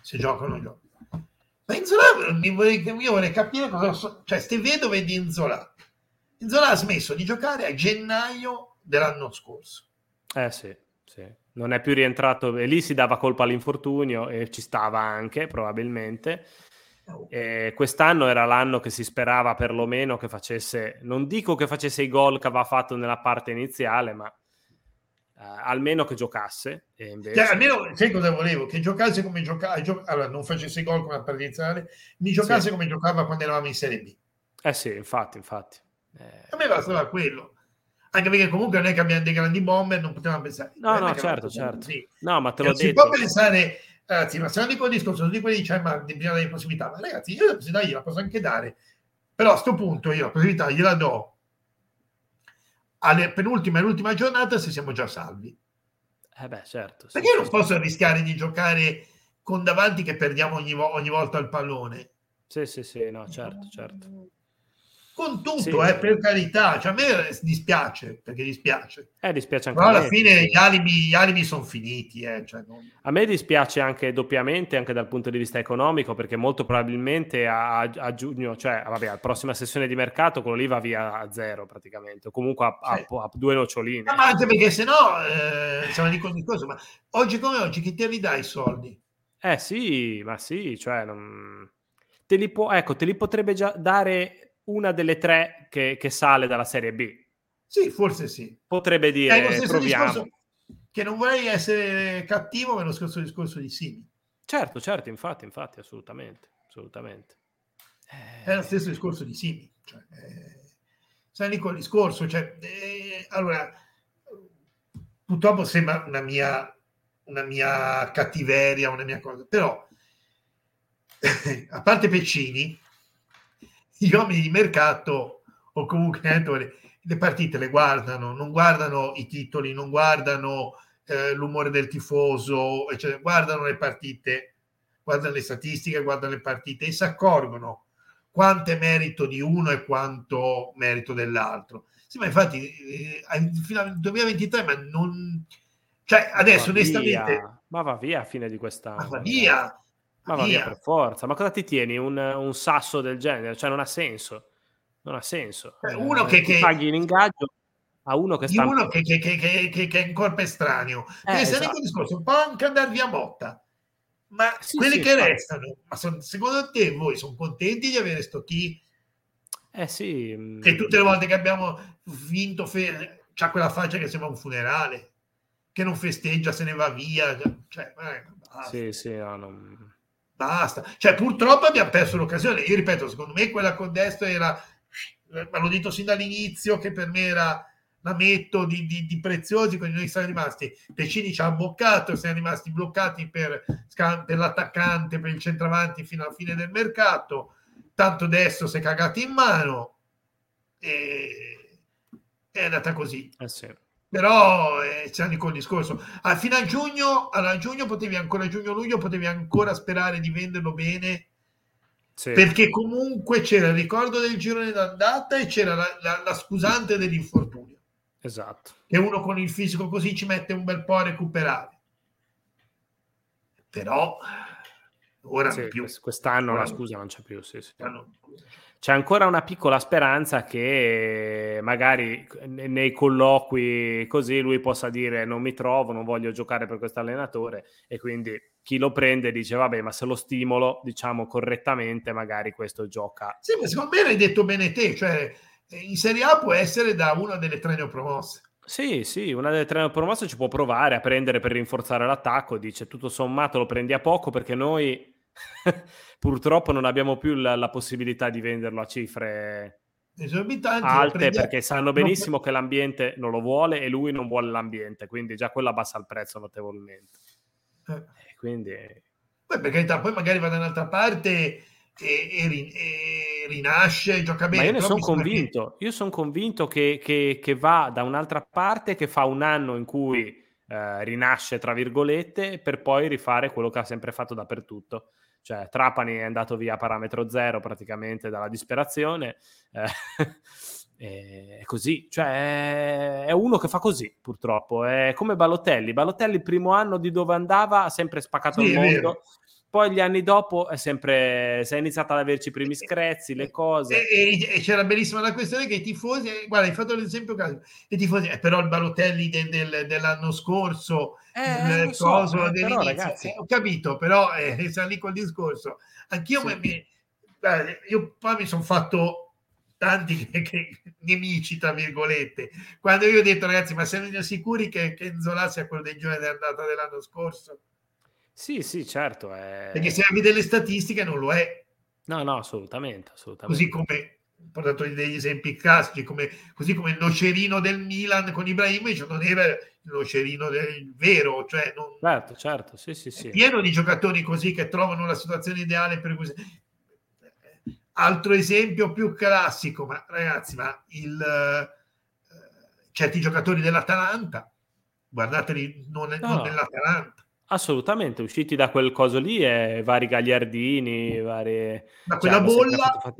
se giocano o no giocano. Ma Inzola, io vorrei capire cosa... So, cioè, ste vedove di Inzola. Inzola ha smesso di giocare a gennaio dell'anno scorso. Eh sì, sì. Non è più rientrato, e lì si dava colpa all'infortunio e ci stava anche, probabilmente. Oh. E quest'anno era l'anno che si sperava perlomeno che facesse, non dico che facesse i gol che aveva fatto nella parte iniziale, ma Uh, almeno che giocasse. E invece... Cioè, almeno, sai cosa volevo? Che giocasse come giocava, gio- allora non facesse gol come la partita iniziale, mi giocasse sì. come giocava quando eravamo in Serie B. Eh sì, infatti, infatti. Eh... A me bastava quello. Anche perché comunque non è che abbiamo dei grandi bomber, non potevamo pensare. No, no, certo, certo. Sì. No, ma te l'ho si detto. Si può pensare, ragazzi, ma se non dico il discorso, non dico dice, ma bisogna dare possibilità. Ma ragazzi, io la possibilità gliela posso anche dare. Però a questo punto io la possibilità gliela do alle penultima e l'ultima giornata se siamo già salvi. Eh beh, certo. Perché sì, non sì. posso rischiare di giocare con davanti che perdiamo ogni, ogni volta il pallone? Sì, sì, sì, no, certo, certo con tutto, sì. eh, per carità, cioè, a me dispiace, perché dispiace. Eh, dispiace anche Però alla me, fine gli alibi, gli alibi sono finiti. Eh, cioè non... A me dispiace anche doppiamente, anche dal punto di vista economico, perché molto probabilmente a, a giugno, cioè vabbè, alla prossima sessione di mercato, quello lì va via a zero praticamente, o comunque a, sì. a due noccioline. Ma anche perché se no, eh, siamo di discorso, ma oggi come oggi chi te li dà i soldi? Eh sì, ma sì, cioè... Non... Te li, può, ecco, te li potrebbe già dare una delle tre che, che, sale dalla Serie B. Sì, forse sì. Potrebbe dire, proviamo. Che non vorrei essere cattivo, ma è lo stesso discorso di Simi. Certo, certo, infatti, infatti, assolutamente, assolutamente. Eh... È lo stesso discorso di Simi. Cioè, eh, sai con il discorso, cioè, eh, allora, purtroppo sembra una mia, una mia cattiveria, una mia cosa, però, *laughs* a parte Peccini, gli uomini di mercato o comunque le partite le guardano, non guardano i titoli, non guardano eh, l'umore del tifoso, eccetera. guardano le partite, guardano le statistiche, guardano le partite e si accorgono quanto è merito di uno e quanto merito dell'altro. Sì, ma infatti eh, fino al 2023, ma non... Cioè, adesso ma onestamente... Via. Ma va via a fine di quest'anno. Ma va via! Ma va via. via per forza. Ma cosa ti tieni? Un, un, sasso del genere? Cioè, non ha senso. Non ha senso. Eh, uno che, che paghi l'ingaggio a uno che sta uno che, che, che, che, è in corpo estraneo. Eh, esatto. discorso, può anche andare via Motta. Ma sì, quelli sì, che infatti. restano, ma son, secondo te voi sono contenti di avere sto chi? Eh sì. Mm. Che tutte le volte che abbiamo vinto fe- c'ha quella faccia che sembra un funerale, che non festeggia, se ne va via. Cioè, eh, sì, sì, no, non... Basta. Cioè, purtroppo abbiamo perso l'occasione. Io ripeto, secondo me quella con destro era, ma l'ho detto sin dall'inizio, che per me era la metto di, di, di preziosi, quindi noi siamo rimasti, Pecini ci ha abboccato, siamo rimasti bloccati per, per l'attaccante, per il centravanti fino alla fine del mercato, tanto adesso si è cagato in mano e è andata così. Eh sì. Però eh, c'è col discorso. Ah, fino a giugno, a giugno potevi ancora, giugno-luglio potevi ancora sperare di venderlo bene sì. perché comunque c'era il ricordo del girone d'andata e c'era la, la, la scusante dell'infortunio. Esatto. Che uno con il fisico così ci mette un bel po' a recuperare. Però ora sì, più. Quest'anno ora la scusa non c'è più. Sì, sì. C'è ancora una piccola speranza che magari nei colloqui così lui possa dire non mi trovo, non voglio giocare per questo allenatore e quindi chi lo prende dice vabbè ma se lo stimolo diciamo correttamente magari questo gioca. Sì, ma secondo me l'hai detto bene te, cioè in Serie A può essere da una delle tre neopromosse. Sì, sì, una delle tre neopromosse ci può provare a prendere per rinforzare l'attacco, dice tutto sommato lo prendi a poco perché noi *laughs* purtroppo non abbiamo più la, la, possibilità di venderlo a cifre alte perché sanno benissimo che l'ambiente non lo vuole e lui non vuole l'ambiente, quindi già quello abbassa il prezzo notevolmente. Eh. Quindi... Poi per carità, poi magari va da un'altra parte e, e, e rinasce, gioca bene. Ma io ne sono convinto, che... io sono convinto che, che, che, va da un'altra parte, che fa un anno in cui eh, rinasce, tra virgolette, per poi rifare quello che ha sempre fatto dappertutto. Cioè, Trapani è andato via a parametro zero praticamente dalla disperazione. Eh, è *laughs* così, cioè è uno che fa così purtroppo. È come Balotelli. Balotelli, primo anno di dove andava, ha sempre spaccato sì, il mondo poi gli anni dopo è sempre si è iniziato ad averci i primi screzzi, le cose. E, e, e, c'era benissima la questione che i tifosi, guarda, hai fatto l'esempio caso, i tifosi, eh, però il Balotelli del, del, dell'anno scorso, eh, il coso so, eh, però, ragazzi. Eh, ho capito, però eh, siamo lì col discorso. Anch'io sì. mi, guarda, io poi mi sono fatto tanti che, *laughs* che, nemici, tra virgolette, quando io ho detto ragazzi, ma siamo sicuri che, che Zola sia quello dei giorni dell'andata dell'anno scorso? Sì, sì, certo. È... Perché se hai delle statistiche non lo è. No, no, assolutamente. assolutamente. Così come ho portato degli esempi classici, come, così come il nocerino del Milan con Ibrahimovic non era il nocerino del vero, cioè non... Certo, certo, sì, sì, sì. pieno di giocatori così che trovano la situazione ideale per cui... Altro esempio più classico, ma ragazzi, ma il, uh, certi giocatori dell'Atalanta, guardateli, non, no. non nell'Atalanta Assolutamente, usciti da quel coso lì e vari gagliardini, varie... Da cioè, quella bolla...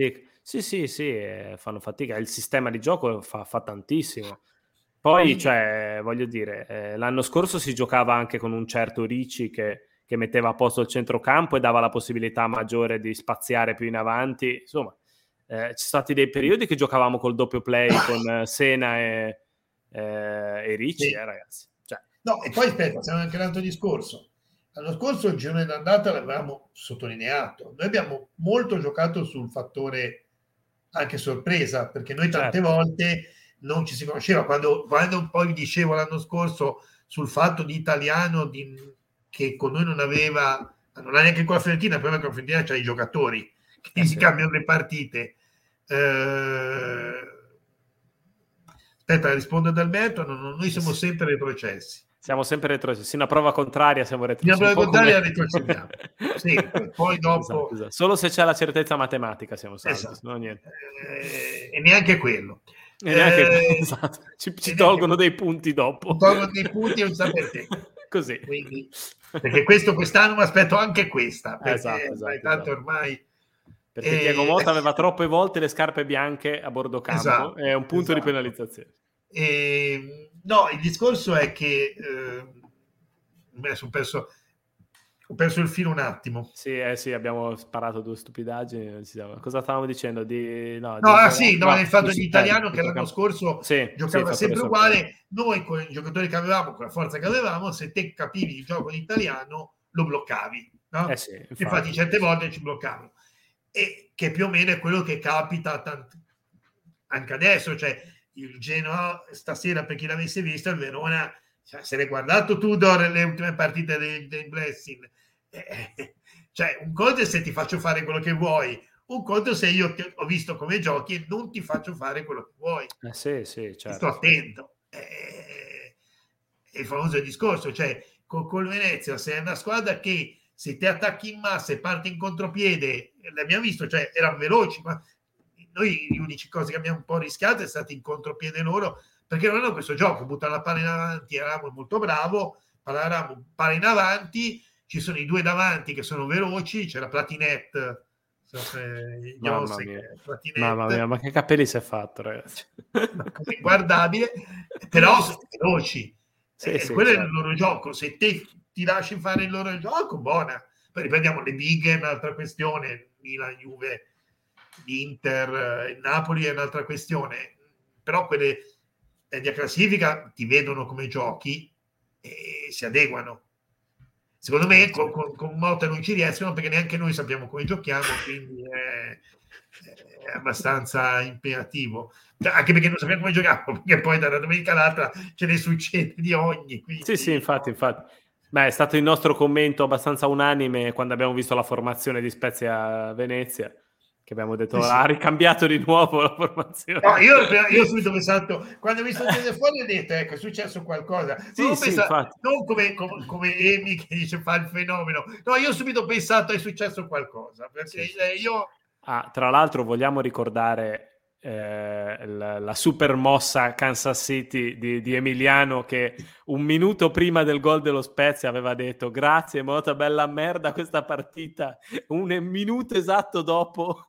Sì, sì, sì, fanno fatica. Il sistema di gioco fa, fa tantissimo. Poi, cioè, voglio dire, eh, l'anno scorso si giocava anche con un certo Ricci che, che, metteva a posto il centrocampo e dava la possibilità maggiore di spaziare più in avanti. Insomma, eh, ci sono stati dei periodi che giocavamo col doppio play *coughs* con Sena e, eh, e Ricci, sì. eh, ragazzi. No, e poi aspetta, c'è anche un altro discorso. L'anno scorso il girone d'andata l'avevamo sottolineato. Noi abbiamo molto giocato sul fattore anche sorpresa, perché noi tante certo. volte non ci si conosceva. Quando, quando un po' vi dicevo l'anno scorso sul fatto di italiano di, che con noi non aveva non ha neanche con la Fiorentina, è che la Fiorentina c'ha i giocatori che eh, si sì. cambiano le partite. Eh... Aspetta, rispondo ad Alberto, no, no, noi siamo sempre retrocessi. Siamo sempre retrocessi. Sì, una prova contraria siamo retrocessi. Una prova contraria come... retrocediamo. *laughs* sì, poi dopo... Esatto, esatto. Solo se c'è la certezza matematica siamo salvi, esatto. no, niente. Eh, e neanche quello. E neanche... Eh, *laughs* esatto. Ci, ci tolgono dei punti dopo. Tolgono dei punti e non sa perché. *laughs* Così. Quindi, perché questo quest'anno mi aspetto anche questa. Perché, esatto, esatto, tanto esatto. ormai... Perché eh, Diego Motta aveva troppe volte le scarpe bianche a bordo campo. Esatto, è un punto di esatto. penalizzazione. E No, il discorso è che eh, ho, perso, ho perso il filo un attimo. Sì, eh, sì, abbiamo sparato due stupidaggini. Cosa stavamo dicendo? Di, no, no, di, ah, sì, no, nel fatto di italiano che l'anno scorso sì, giocava sì, sempre uguale. Noi con i giocatori che avevamo, con la forza che avevamo, se te capivi il gioco in italiano, lo bloccavi. No? Eh sì, infatti. infatti. certe volte ci bloccavano. E che più o meno è quello che capita tant- anche adesso, cioè il Genoa stasera per chi l'avesse visto il Verona cioè, se l'hai guardato Tudor le ultime partite del, del Blessing. Eh, cioè un conto è se ti faccio fare quello che vuoi un conto se io ti, ho visto come giochi e non ti faccio fare quello che vuoi. Eh sì, sì, certo. sto attento. Eh, è il famoso discorso cioè con, col Venezia sei una squadra che se ti attacchi in massa e parti in contropiede l'abbiamo visto cioè erano veloci ma noi gli unici cose che abbiamo un po' rischiato è stato in contropiede loro perché non hanno questo gioco, buttare la palla in avanti, eravamo molto bravo, parlavamo palla in avanti, ci sono i due davanti che sono veloci, c'è la Platinet Mamma mia. Mamma mia, ma che capelli si è fatto, ragazzi? Guardabile, però *laughs* sono veloci. Sì, eh, sì, quello certo. è il loro gioco. Se te ti lasci fare il loro gioco, buona. Poi riprendiamo le big, è un'altra questione. Milan, Juve, l'Inter, il Napoli è un'altra questione, però quelle di classifica ti vedono come giochi e si adeguano. Secondo me con, con, con Motta non ci riescono perché neanche noi sappiamo come giochiamo, quindi è, è abbastanza impegnativo. Anche perché non sappiamo come giochiamo, perché poi da una domenica all'altra ce ne succede di ogni. Quindi... Sì, sì, infatti, infatti. Beh, è stato il nostro commento abbastanza unanime quando abbiamo visto la formazione di Spezia a Venezia che abbiamo detto sì, ha ricambiato di nuovo la formazione. No, io, io subito ho pensato, quando ho visto il fuori ho detto ecco è successo qualcosa. Sì, sì, pensato, non come, come, come Emi che dice fa il fenomeno. No, io ho subito pensato è successo qualcosa. Perché sì, io... Ah, tra l'altro vogliamo ricordare eh, la, la, super mossa Kansas City di, di, Emiliano che un minuto prima del gol dello Spezia aveva detto grazie molto bella merda questa partita. Un minuto esatto dopo *laughs*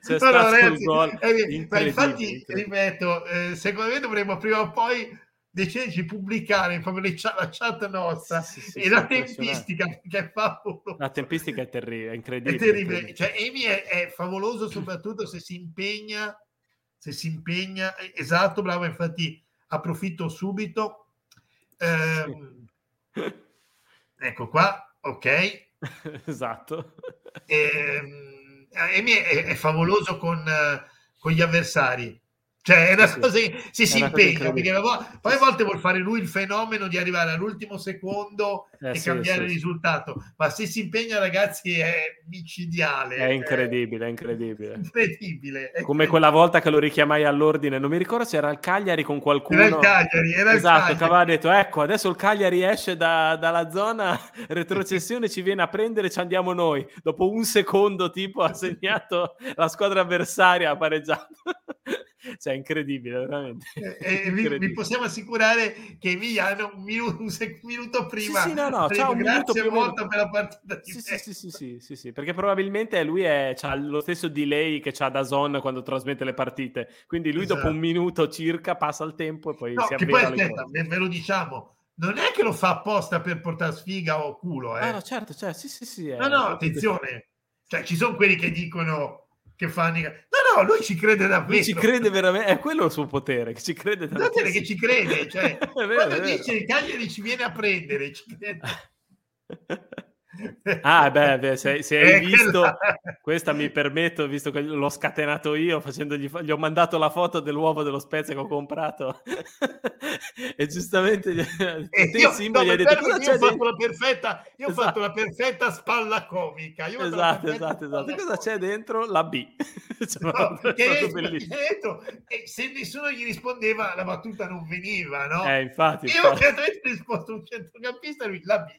c'è no, stato no, il gol eh, infatti ripeto eh, secondo me dovremmo prima o poi decide di pubblicare le chat, la chat nostra sì, sì, e sì, la tempistica che è favolosa. La tempistica è terribile, è incredibile. È terribile. Cioè, Amy è, è, favoloso soprattutto se si impegna, se si impegna, esatto, bravo, infatti approfitto subito. Eh, ecco qua, ok. *laughs* esatto. Eh, Amy è, è, favoloso con, con gli avversari cioè, è una sì, cosa che si, si impegna perché poi a volte vuol fare lui il fenomeno di arrivare all'ultimo secondo eh, e sì, cambiare sì, il risultato, ma se si impegna, ragazzi, è micidiale. È incredibile, è, è incredibile. Incredibile. È Come quella volta che lo richiamai all'ordine, non mi ricordo se era il Cagliari con qualcuno. Era il Cagliari, era esatto, il Cagliari. che aveva detto: Ecco, adesso il Cagliari esce da, dalla zona *laughs* retrocessione, ci viene a prendere, ci andiamo noi. Dopo un secondo, tipo, ha segnato la squadra avversaria, ha pareggiato cioè, incredibile, veramente. E, eh, *laughs* eh, incredibile. Vi, vi, possiamo assicurare che Emiliano un minuto, un minuto prima. Sì, sì no, no, ciao, un minuto prima. molto per la partita sì, sì, sì, sì, sì, sì, sì, perché probabilmente lui ha lo stesso delay che ha da Zon quando trasmette le partite. Quindi lui esatto. dopo un minuto circa passa il tempo e poi no, si che poi aspetta, ve lo diciamo. Non è che lo fa apposta per portare sfiga o culo, eh. Ah, no, certo, cioè, sì, sì, sì. No, no, attenzione. Cioè, ci sono quelli che dicono che fanno. No, no, lui ci crede davvero. Lui ci crede veramente, è quello il suo potere, che ci crede davvero. che ci crede, cioè, *laughs* vero, quando dice il Cagliari ci viene a prendere, ci crede. *laughs* ah, beh, beh se, se hai visto quella... questa mi permetto, visto che l'ho scatenato io, facendogli, gli ho mandato la foto dell'uovo dello Spezia che ho comprato *laughs* e giustamente e io, no, gli hai detto io ho fatto la perfetta, io esatto. ho fatto la perfetta spalla comica. Io esatto, esatto, esatto. Cosa c'è dentro? La B. *laughs* cioè, no, *laughs* che detto, e se nessuno gli rispondeva la battuta non veniva, no? Eh, infatti. Io ho risposto un centrocampista lui la B.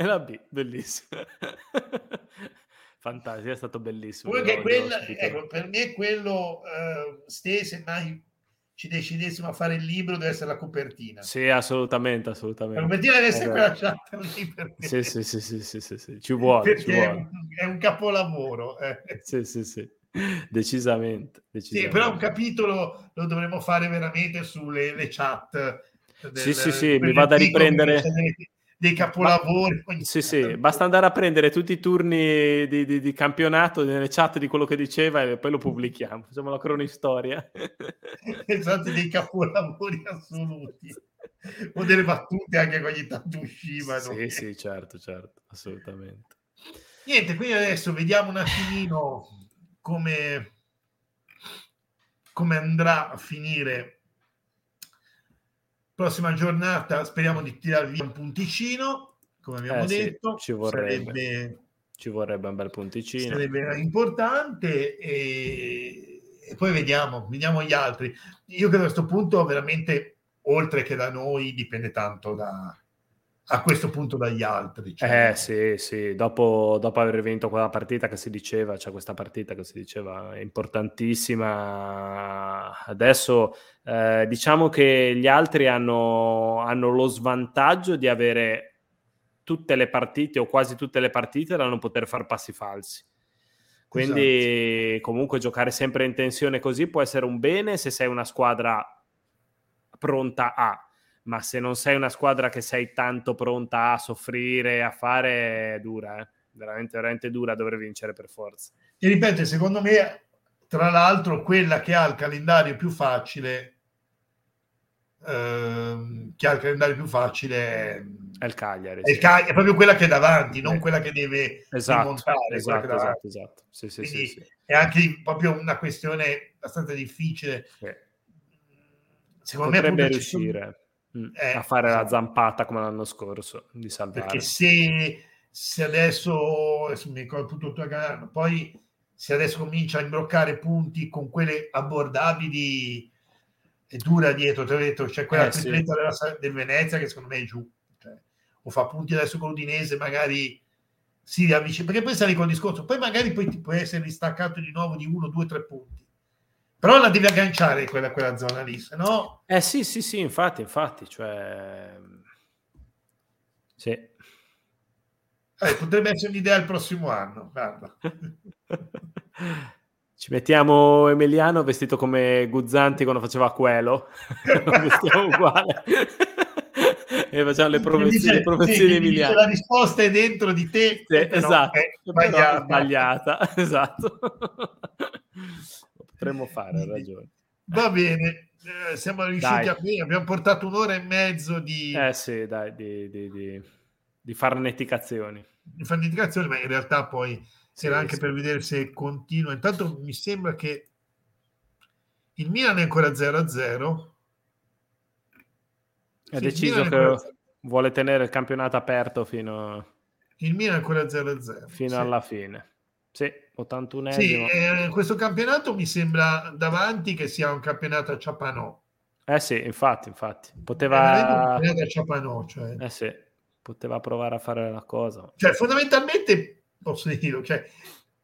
E la B, bellissimo. *laughs* Fantastico, è stato bellissimo. Quella, ecco, per me quello, uh, se, se mai ci decidessimo a fare il libro, deve essere la copertina. Sì, assolutamente, assolutamente. La copertina deve essere quella chat lì perché... Sì, sì, sì, sì, sì, sì, sì. ci vuole. Ci vuole. È, un, è, un, capolavoro. Eh. Sì, sì, sì, decisamente. decisamente. Sì, però un capitolo lo dovremmo fare veramente sulle chat. Del, sì, sì, sì, mi vado a riprendere dei capolavori. Ma, sì, sì, basta andare a prendere tutti i turni di, di, di, campionato nelle chat di quello che diceva e poi lo pubblichiamo. Facciamo la cronistoria. *laughs* esatto, dei capolavori assoluti. *laughs* O delle battute anche che ogni tanto uscivano. Sì, sì, certo, certo, assolutamente. Niente, quindi adesso vediamo un attimino come, come andrà a finire Prossima giornata speriamo di tirare via un punticino, come abbiamo eh, detto. Sì, ci, vorrebbe, sarebbe, ci vorrebbe un bel punticino. Sarebbe importante e, e poi vediamo, vediamo gli altri. Io credo a questo punto veramente, oltre che da noi, dipende tanto da, a questo punto dagli altri. Cioè... Eh sì, sì, dopo, dopo, aver vinto quella partita che si diceva, cioè questa partita che si diceva è importantissima, adesso eh, diciamo che gli altri hanno, hanno, lo svantaggio di avere tutte le partite o quasi tutte le partite da non poter far passi falsi. Quindi esatto. comunque giocare sempre in tensione così può essere un bene se sei una squadra pronta a ma se non sei una squadra che sei tanto pronta a soffrire, a fare, è dura, eh? veramente, veramente dura dover vincere per forza. E ripeto, secondo me, tra l'altro, quella che ha il calendario più facile, ehm, che ha il calendario più facile è, il Cagliari. È, il Cagliari, è proprio quella che è davanti, non quella che deve esatto, montare. Esatto, esatto, esatto. Sì, sì, sì, è anche proprio una questione abbastanza difficile. Secondo Potrebbe me riuscire. Mm, eh, a fare la zampata come l'anno scorso di salvare. Perché se, se adesso, adesso mi ricordo tutto il poi se adesso comincia a imbroccare punti con quelle abbordabili è dura dietro, te l'ho detto, c'è quella eh, tripletta sì. della, del Venezia che secondo me è giù. Cioè, o fa punti adesso con l'Udinese, magari si riavvicina, perché poi sali con il discorso, poi magari poi ti può essere distaccato di nuovo di uno, due, tre punti però la devi agganciare quella, quella zona lì, se no... Eh sì, sì, sì, infatti, infatti, cioè... Sì. Eh, potrebbe essere un'idea il prossimo anno, guarda. *laughs* Ci mettiamo Emiliano vestito come Guzzanti quando faceva quello. *laughs* vestiamo uguale. *laughs* e facciamo le promozioni, le promozioni sì, Emiliano. La risposta è dentro di te. Sì, esatto. È sbagliata. sbagliata. esatto potremmo fare, hai ragione. Va bene, eh, siamo riusciti dai. a... Abbiamo portato un'ora e mezzo di... Eh sì, dai, di, di, di, di farneticazioni. Di farneticazioni, ma in realtà poi sì, era anche sì. per vedere se continua. Intanto mi sembra che il Milan è ancora 0-0. È sì, deciso che ancora... vuole tenere il campionato aperto fino... Il Milan è ancora 0-0. Fino alla fine. Sì, 81 Sì, eh, questo campionato mi sembra davanti che sia un campionato a Ciapanò. Eh sì, infatti, infatti. Poteva... A Ciapanò, cioè. Eh sì, poteva provare a fare la cosa. Cioè, fondamentalmente, posso dirlo, cioè,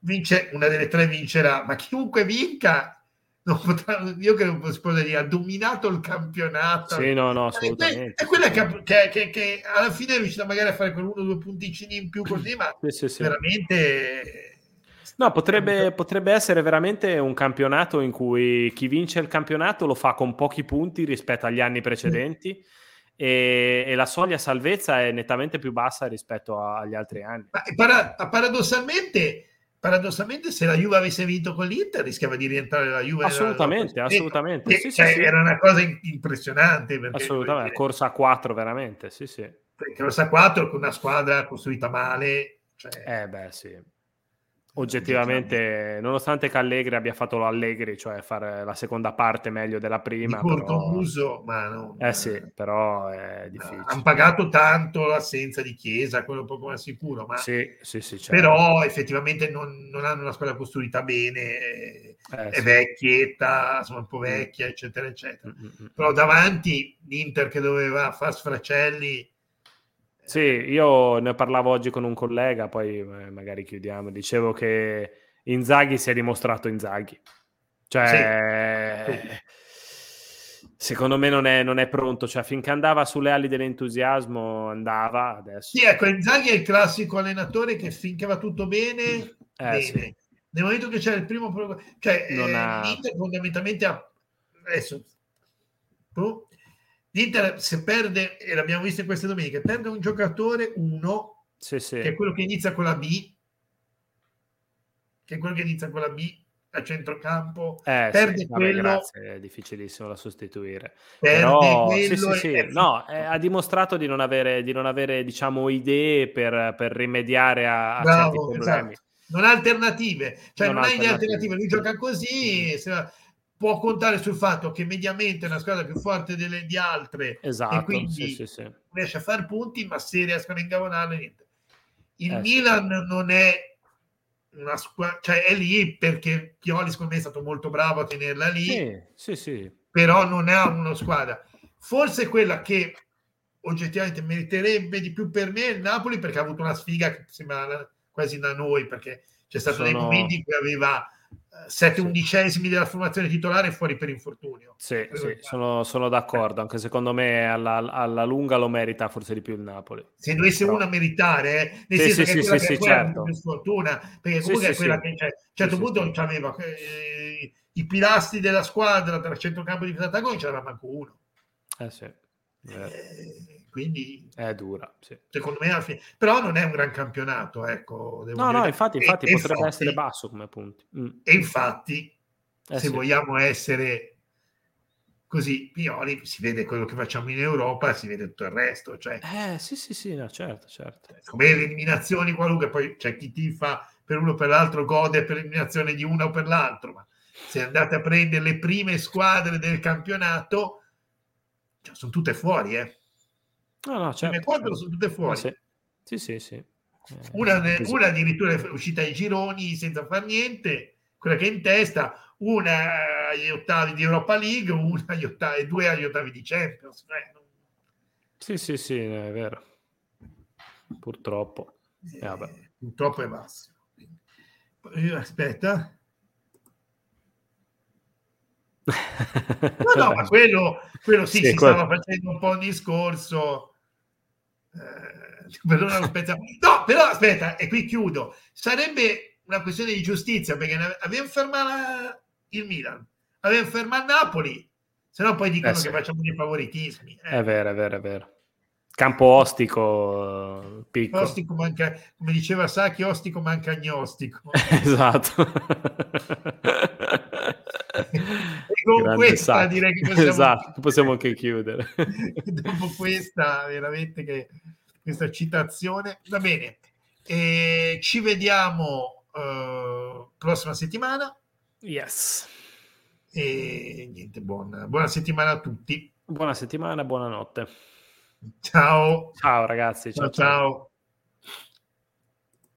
vince, una delle tre vincerà, ma chiunque vinca non potrà, io credo che dire ha dominato il campionato sì no no assolutamente è quella che, che, che, alla fine è riuscita magari a fare con uno o due punticini in più così ma sì, sì, sì. veramente No, potrebbe, potrebbe, essere veramente un campionato in cui chi vince il campionato lo fa con pochi punti rispetto agli anni precedenti e, e, la soglia salvezza è nettamente più bassa rispetto agli altri anni. Ma para, paradossalmente, paradossalmente, se la Juve avesse vinto con l'Inter rischiava di rientrare la Juve. Assolutamente, assolutamente. Sì, cioè, sì, era una cosa impressionante. Assolutamente, corsa a 4 veramente, sì sì. Corsa a 4 con una squadra costruita male. Cioè... Eh beh sì oggettivamente, nonostante che Allegri abbia fatto l'Allegri, cioè fare la seconda parte meglio della prima. Di corto però... uso, ma no. Eh sì, però è difficile. Hanno pagato tanto l'assenza di Chiesa, quello poco ma sicuro, ma... Sì, sì, sì. Certo. Però effettivamente non, non, hanno una squadra costruita bene, eh, è sì. vecchietta, sono un po' mm. vecchia, eccetera, eccetera. Mm-hmm. Però davanti l'Inter che doveva far sfracelli sì, io ne parlavo oggi con un collega, poi eh, magari chiudiamo. Dicevo che Inzaghi si è dimostrato Inzaghi. Cioè, sì. secondo me non è, non è, pronto. Cioè, finché andava sulle ali dell'entusiasmo, andava. Adesso. Sì, ecco, Inzaghi è il classico allenatore che finché va tutto bene, eh, bene. Sì. Nel momento che c'è il primo... Cioè, non eh, ha... fondamentalmente ha... Adesso... Oh, L'Inter se perde, e l'abbiamo visto in queste domeniche, perde un giocatore, uno, sì, sì. che è quello che inizia con la B, che è quello che inizia con la B a centrocampo, eh, perde sì, quello... Vabbè, grazie, è difficilissimo da sostituire. Però, sì, sì, sì. È... No, eh, ha dimostrato di non avere, di non avere diciamo, idee per, per rimediare a, a Bravo, certi problemi. Esatto. Non ha alternative, cioè non, non ha alternative. alternative. Lui gioca così, se può contare sul fatto che mediamente è una squadra più forte delle, di altre esatto, e quindi sì, sì, sì. riesce a fare punti, ma se riescono a ingavonarle niente. Il eh, Milan non è una squadra, cioè è lì perché Pioli secondo me è stato molto bravo a tenerla lì, sì, sì, però non è una squadra. Forse quella che oggettivamente meriterebbe di più per me è il Napoli perché ha avuto una sfiga che sembra quasi da noi perché c'è stato Sono... dei momenti in cui aveva sette undicesimi della formazione titolare fuori per infortunio. Sì, sì sono, sono, d'accordo, anche secondo me alla, alla, lunga lo merita forse di più il Napoli. Se dovesse Però... una meritare, eh, nel sì, senso sì, che sì, quella sì, che certo. più sfortuna, perché comunque è quella che cioè, a un certo punto non c'aveva eh, i pilastri della squadra tra centrocampo difesa non c'era manco uno. Eh sì. Eh, quindi è dura, sì. secondo me, fine, però non è un gran campionato. Ecco, no, no, infatti, infatti e, potrebbe infatti, essere basso come punti. Mm. E infatti, eh, se sì. vogliamo essere così, Pioli si vede quello che facciamo in Europa, si vede tutto il resto. Cioè, eh, sì, sì, sì, no, certo, certo. Come le eliminazioni qualunque, poi c'è chi ti fa per uno o per l'altro, gode per l'eliminazione di uno o per l'altro, ma se andate a prendere le prime squadre del campionato, cioè, sono tutte fuori, eh No, no, certo. Le quattro sono tutte fuori. Sì, sì, sì. sì. Eh, una, una, addirittura è uscita ai gironi senza far niente, quella che è in testa, una agli ottavi di Europa League, una agli ottavi, due agli ottavi di Champions. Eh, non... Sì, sì, sì, è vero. Purtroppo. Eh, eh, purtroppo è basso. Aspetta. *laughs* No, no, ma quello, quello sì, sì si quello... stava facendo un po' un discorso eh, *laughs* no, però aspetta, e qui chiudo. Sarebbe una questione di giustizia perché abbiamo fermato il Milan, abbiamo fermato Napoli, se no poi dicono eh sì. che facciamo dei favoritismi. Eh. È vero, è vero, è vero. Campo ostico, piccolo. Ostico manca, come diceva Sacchi, ostico manca agnostico. *laughs* esatto. e *laughs* *laughs* con Grande questa sacco. direi che possiamo, esatto, possiamo anche chiudere. Dopo questa, veramente che questa citazione, va bene. E ci vediamo uh, prossima settimana. Yes. E niente, buona, buona settimana a tutti. Buona settimana, buonanotte. Ciao. Ciao ragazzi. ciao. ciao. ciao.